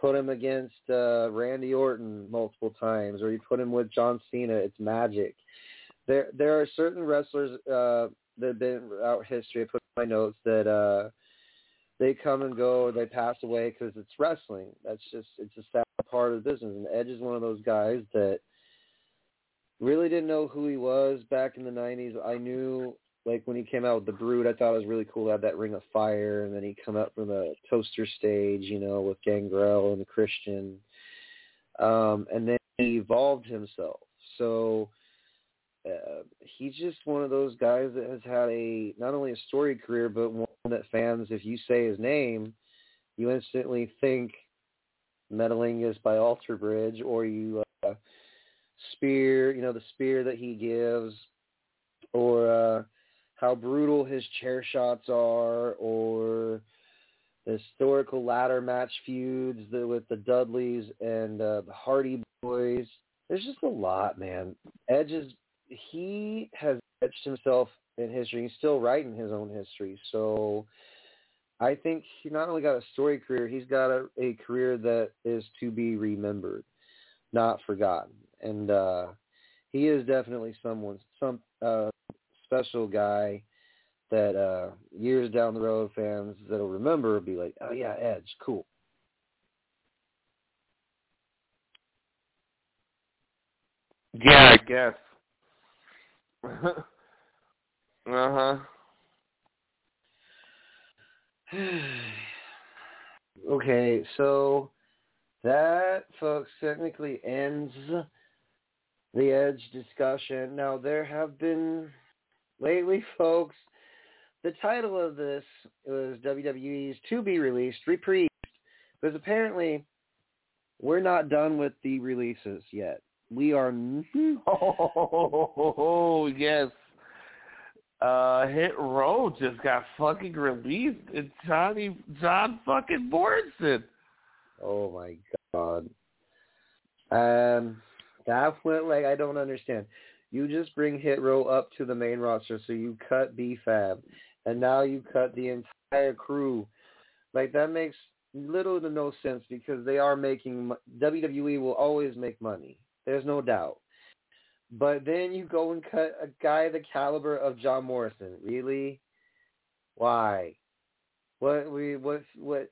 put him against uh, Randy Orton multiple times, or you put him with John Cena. It's magic. There, there are certain wrestlers uh, that have been out history. I put in my notes that uh, they come and go, they pass away because it's wrestling. That's just it's a sad part of the business. And Edge is one of those guys that really didn't know who he was back in the '90s. I knew like when he came out with the Brood, I thought it was really cool to have that Ring of Fire, and then he come out from the toaster stage, you know, with Gangrel and the Christian, um, and then he evolved himself. So uh, he's just one of those guys that has had a not only a story career, but one that fans, if you say his name, you instantly think Metalingus by Alter Bridge, or you uh, spear, you know, the spear that he gives, or uh, how brutal his chair shots are, or the historical ladder match feuds with the Dudleys and uh, the Hardy Boys. There's just a lot, man. Edge is he has etched himself in history. He's still writing his own history. So I think he not only got a story career, he's got a, a career that is to be remembered, not forgotten. And uh he is definitely someone some uh special guy that uh years down the road fans that'll remember will be like, Oh yeah, Edge, cool. Yeah, I guess. uh huh. okay, so that, folks, technically ends the Edge discussion. Now, there have been lately, folks, the title of this was WWE's to be released, reprised, because apparently we're not done with the releases yet. We are. Oh yes. Uh, Hit Row just got fucking released. It's Johnny John fucking Morrison. Oh my god. Um, that went like I don't understand. You just bring Hit Row up to the main roster, so you cut B-Fab, and now you cut the entire crew. Like that makes little to no sense because they are making WWE will always make money. There's no doubt. But then you go and cut a guy the caliber of John Morrison. Really? Why? What we what what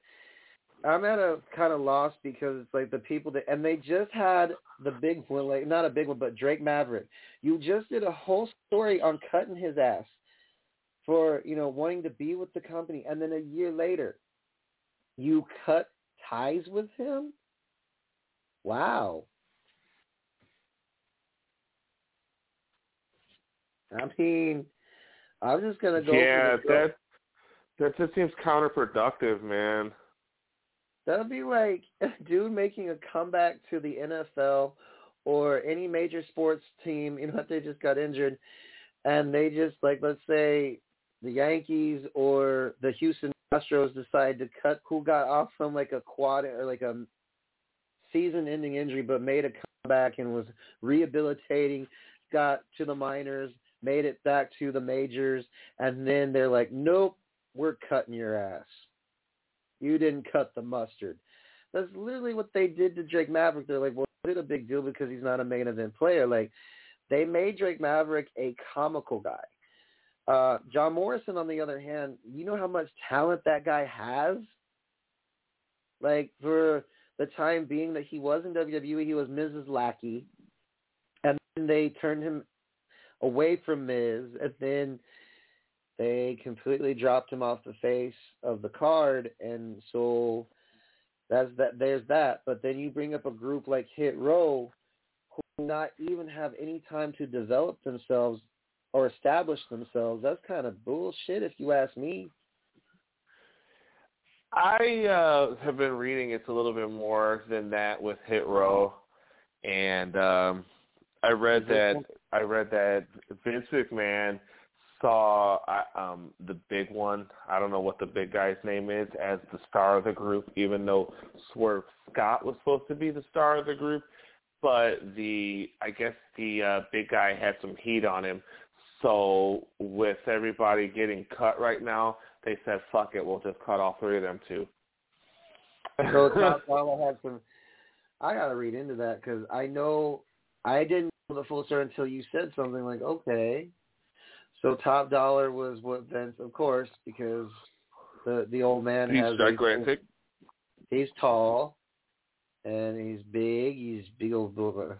I'm at a kind of loss because it's like the people that and they just had the big one like not a big one but Drake Maverick. You just did a whole story on cutting his ass for, you know, wanting to be with the company and then a year later you cut ties with him? Wow. I mean, I'm just gonna go. Yeah, that that just seems counterproductive, man. That'd be like a dude making a comeback to the NFL or any major sports team. You know, if they just got injured, and they just like let's say the Yankees or the Houston Astros decide to cut who got off from like a quad or like a season-ending injury, but made a comeback and was rehabilitating, got to the minors, made it back to the majors, and then they're like, nope, we're cutting your ass. You didn't cut the mustard. That's literally what they did to Drake Maverick. They're like, well, it's a big deal because he's not a main event player. Like, they made Drake Maverick a comical guy. Uh, John Morrison, on the other hand, you know how much talent that guy has? Like, for the time being that he was in WWE, he was Miz's Lackey. And then they turned him away from Miz, and then they completely dropped him off the face of the card, and so that's that. There's that. But then you bring up a group like Hit Row, who not even have any time to develop themselves or establish themselves. That's kind of bullshit, if you ask me. I uh, have been reading it's a little bit more than that with Hit Row, and um, I read that I read that Vince McMahon saw um, the big one. I don't know what the big guy's name is as the star of the group, even though Swerve Scott was supposed to be the star of the group. but the I guess the uh, big guy had some heat on him. So with everybody getting cut right now, they said, "Fuck it, we'll just cut all three of them too." So Top Dollar had some. I got to read into that because I know I didn't know the full story until you said something like, "Okay." So Top Dollar was what Vince, of course, because the the old man He's has gigantic. He's tall, and he's big. He's big old. Booger.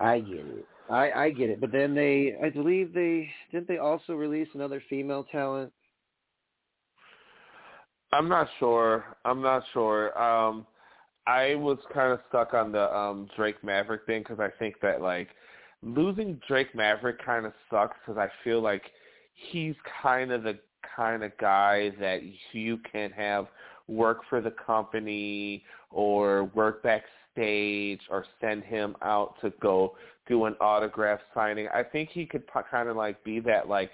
I get it. I I get it. But then they, I believe they didn't they also release another female talent. I'm not sure. I'm not sure. Um, I was kind of stuck on the um Drake Maverick thing because I think that like losing Drake Maverick kind of sucks because I feel like he's kind of the kind of guy that you can have work for the company or work backstage or send him out to go do an autograph signing. I think he could kind of like be that like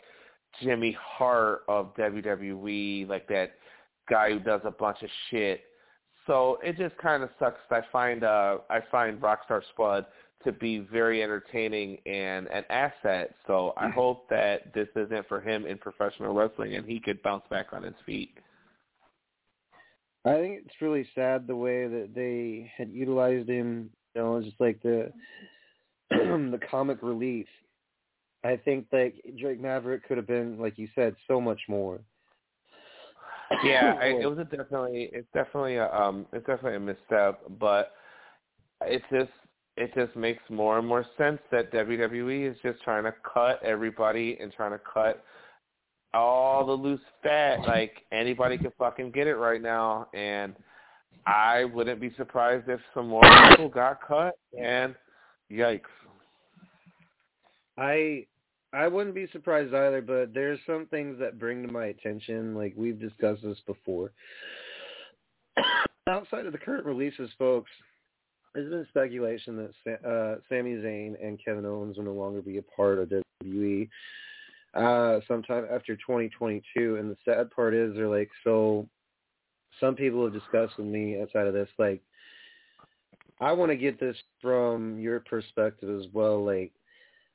Jimmy Hart of WWE, like that guy who does a bunch of shit. So it just kind of sucks. I find uh I find Rockstar Spud to be very entertaining and an asset. So I hope that this isn't for him in professional wrestling and he could bounce back on his feet. I think it's really sad the way that they had utilized him. You know, just like the the comic relief. I think that Drake Maverick could have been, like you said, so much more. Yeah, I, it was a definitely it's definitely a um it's definitely a misstep, but it's just it just makes more and more sense that WWE is just trying to cut everybody and trying to cut all the loose fat. Like anybody can fucking get it right now, and I wouldn't be surprised if some more people got cut. And yikes! I I wouldn't be surprised either, but there's some things that bring to my attention. Like we've discussed this before. Outside of the current releases, folks, there's been speculation that uh, Sami Zayn and Kevin Owens will no longer be a part of WWE uh, sometime after 2022. And the sad part is, they're like, so some people have discussed with me outside of this, like, I want to get this from your perspective as well. Like,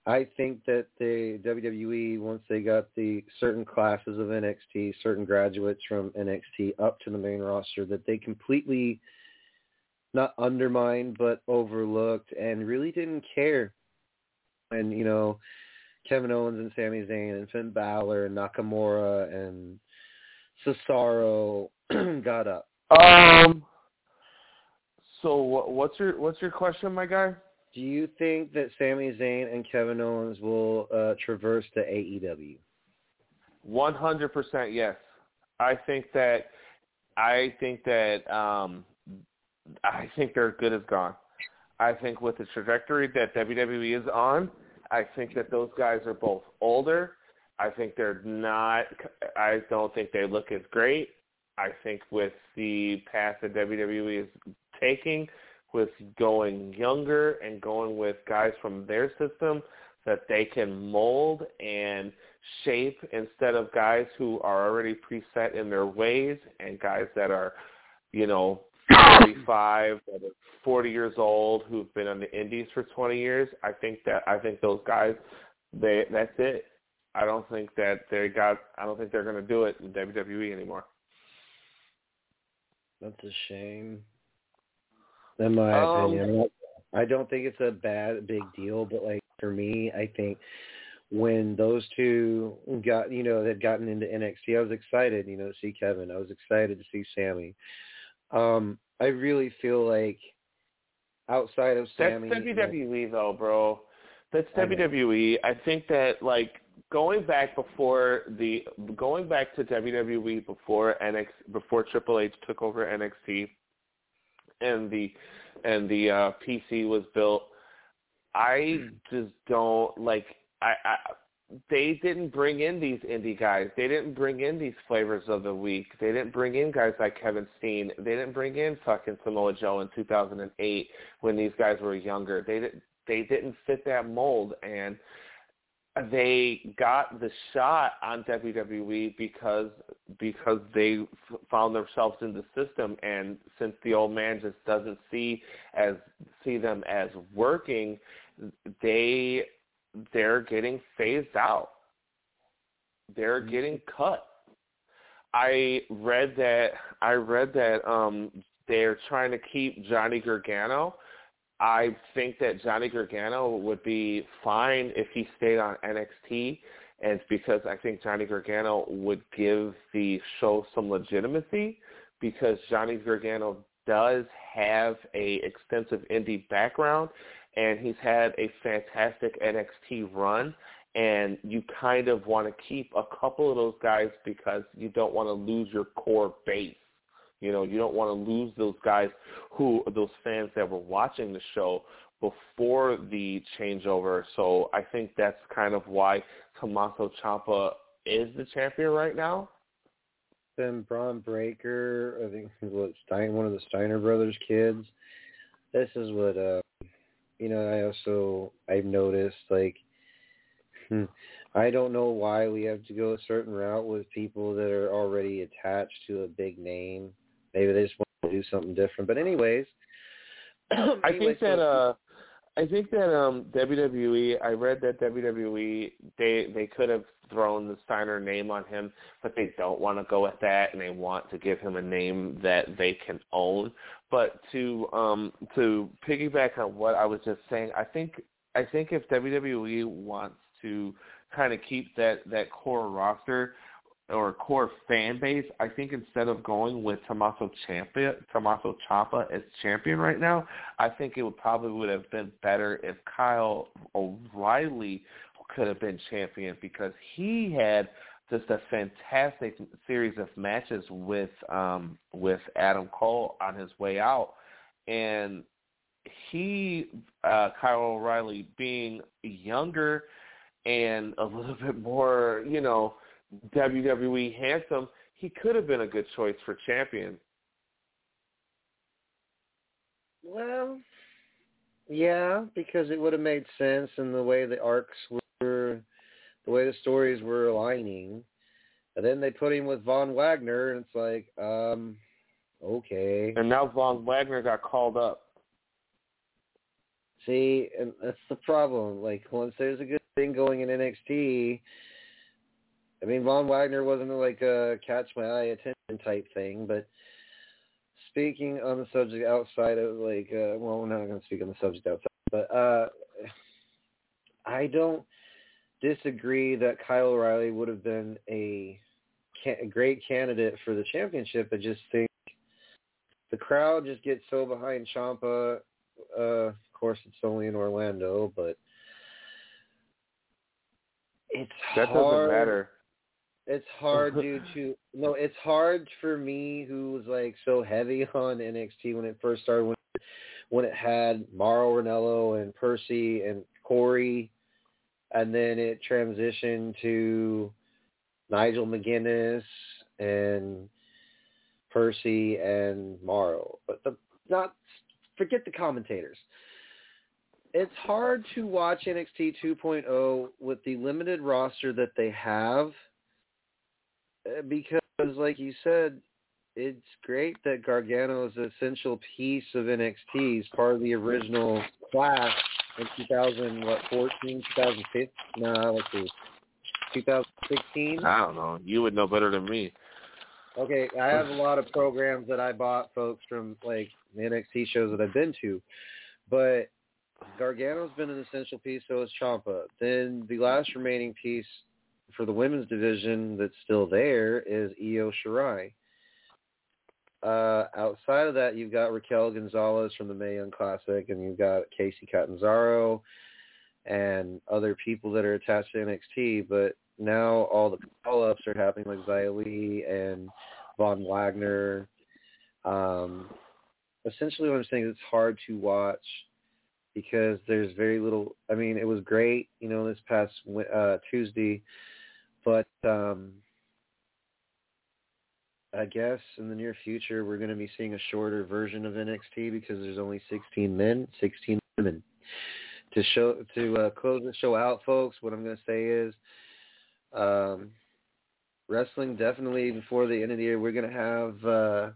I think that the WWE, once they got the certain classes of NXT, certain graduates from NXT up to the main roster, that they completely not undermined but overlooked and really didn't care. And you know, Kevin Owens and Sami Zayn and Finn Balor and Nakamura and Cesaro got up. Um. So what's your what's your question, my guy? Do you think that Sami Zayn and Kevin Owens will uh, traverse to AEW? One hundred percent, yes. I think that I think that um, I think they're good as gone. I think with the trajectory that WWE is on, I think that those guys are both older. I think they're not. I don't think they look as great. I think with the path that WWE is taking, with going younger and going with guys from their system that they can mold and shape instead of guys who are already preset in their ways and guys that are, you know, 35, that are 40 years old who've been on the indies for 20 years. I think that I think those guys, they that's it. I don't think that they got. I don't think they're going to do it in WWE anymore. That's a shame. In my Um, opinion, I don't think it's a bad big deal, but like for me, I think when those two got you know had gotten into NXT, I was excited, you know, to see Kevin. I was excited to see Sami. Um, I really feel like outside of Sami, That's WWE though, bro. That's I know. WWE. I think that like going back before the going back to WWE before NX before Triple H took over NXT and the and the uh PC was built, I just don't like I, I they didn't bring in these indie guys. They didn't bring in these flavors of the week. They didn't bring in guys like Kevin Steen. They didn't bring in fucking Samoa Joe in 2008 when these guys were younger. They didn't they didn't fit that mold and they got the shot on WWE because because they f- found themselves in the system, and since the old man just doesn't see as see them as working, they they're getting phased out. They're getting cut. I read that I read that um they're trying to keep Johnny Gargano. I think that Johnny Gargano would be fine if he stayed on NXT and it's because I think Johnny Gargano would give the show some legitimacy because Johnny Gargano does have a extensive indie background and he's had a fantastic NXT run and you kind of want to keep a couple of those guys because you don't want to lose your core base. You know, you don't want to lose those guys who those fans that were watching the show before the changeover. So I think that's kind of why Tommaso Ciampa is the champion right now. Then Bron Breakker, I think what Stein, one of the Steiner brothers' kids. This is what uh, you know. I also I've noticed like I don't know why we have to go a certain route with people that are already attached to a big name. Maybe they just want to do something different. But anyways, I think that uh I think that um WWE I read that WWE they they could have thrown the Steiner name on him, but they don't want to go with that and they want to give him a name that they can own. But to um to piggyback on what I was just saying, I think I think if WWE wants to kind of keep that that core roster or core fan base, I think instead of going with Tommaso Ciampa, Tommaso Ciampa as champion right now, I think it would probably would have been better if Kyle O'Reilly could have been champion because he had just a fantastic series of matches with um with Adam Cole on his way out. And he uh Kyle O'Reilly being younger and a little bit more, you know, WWE handsome, he could have been a good choice for champion. Well, yeah, because it would have made sense in the way the arcs were, the way the stories were aligning. And then they put him with Von Wagner, and it's like, um, okay. And now Von Wagner got called up. See, and that's the problem. Like once there's a good thing going in NXT, I mean, Von Wagner wasn't like a catch my eye attention type thing, but speaking on the subject outside of like, uh, well, we're not going to speak on the subject outside, but uh, I don't disagree that Kyle O'Reilly would have been a, a great candidate for the championship. I just think the crowd just gets so behind Ciampa. Uh, of course, it's only in Orlando, but it's That hard. doesn't matter. It's hard due to no. It's hard for me, who was like so heavy on NXT when it first started. When when it had Mauro Ranallo and Percy and Corey, and then it transitioned to Nigel McGuinness and Percy and Mauro. But the not forget the commentators. It's hard to watch NXT 2.0 with the limited roster that they have because, like you said, it's great that Gargano is an essential piece of NXT. He's part of the original class in 2000, what, 14, 2015? No, let's see, 2016. I don't know. You would know better than me. Okay, I have a lot of programs that I bought, folks, from like the NXT shows that I've been to, but Gargano's been an essential piece. So is Ciampa. Then the last remaining piece for the women's division that's still there is Io Shirai. Uh, outside of that, you've got Raquel Gonzalez from the Mae Young Classic, and you've got Kacy Catanzaro and other people that are attached to NXT. But now all the call-ups are happening like Xia Li and Von Wagner. Um, essentially, what I'm saying is it's hard to watch because there's very little. I mean, it was great, you know, this past uh, Tuesday, but um, I guess in the near future we're going to be seeing a shorter version of NXT because there's only 16 men, 16 women. to show to uh, close the show out, folks, what I'm going to say is, um, wrestling definitely before the end of the year, we're going to have uh,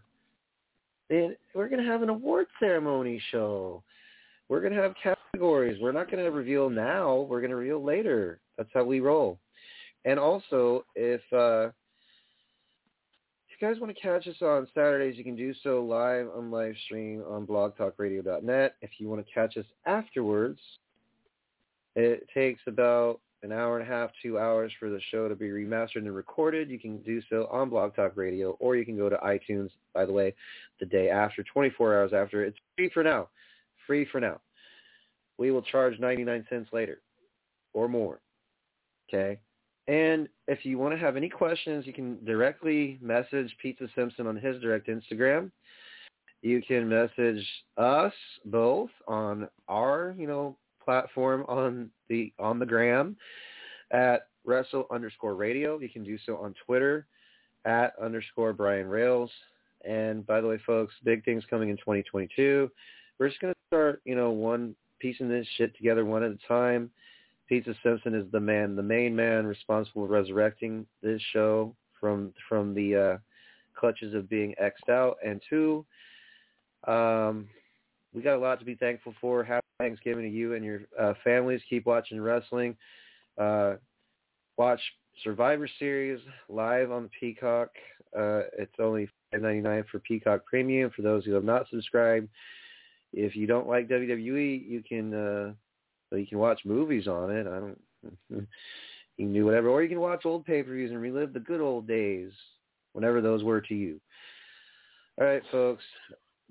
it, we're going to have an award ceremony show. We're going to have categories. We're not going to reveal now. We're going to reveal later. That's how we roll. And also, if uh, if you guys want to catch us on Saturdays, you can do so live on live stream on blogtalkradio.net. If you want to catch us afterwards, it takes about an hour and a half, two hours for the show to be remastered and recorded. You can do so on Blog Talk Radio, or you can go to iTunes, by the way, the day after, 24 hours after. It's free for now. Free for now. We will charge 99 cents later or more. Okay? And if you want to have any questions, you can directly message Pizza Simpson on his direct Instagram. You can message us both on our, you know, platform on the on the gram at wrestle underscore radio. You can do so on Twitter at underscore Brian Rails. And by the way, folks, big things coming in 2022. We're just going to start, you know, one piecing this shit together one at a time. Pizza Simpson is the man, the main man responsible for resurrecting this show from from the uh, clutches of being xed out. And two, um, we got a lot to be thankful for. Happy Thanksgiving to you and your uh, families. Keep watching wrestling. Uh, watch Survivor Series live on Peacock. Uh, it's only five ninety nine for Peacock Premium for those who have not subscribed. If you don't like WWE, you can uh, you can watch movies on it. I don't. you can do whatever, or you can watch old pay per views and relive the good old days, whenever those were to you. All right, folks,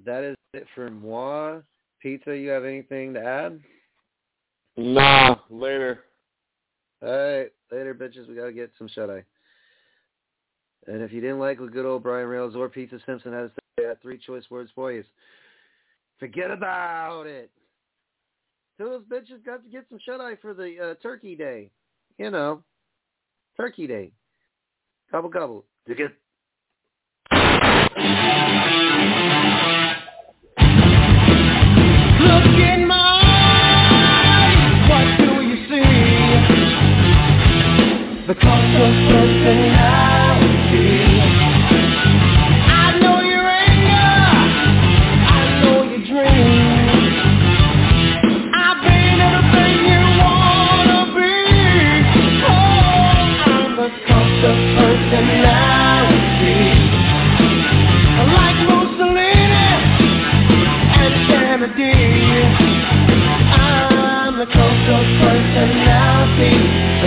that is it for moi. Pizza, you have anything to add? Nah, later. All right, later, bitches. We gotta get some shut eye. And if you didn't like what good old Brian Rails or Pizza Simpson had to say, I got three choice words for you. Forget about it. So those bitches got to get some shut eye for the uh, Turkey Day. You know, Turkey Day. Gobble gobble. To get Look in my eyes,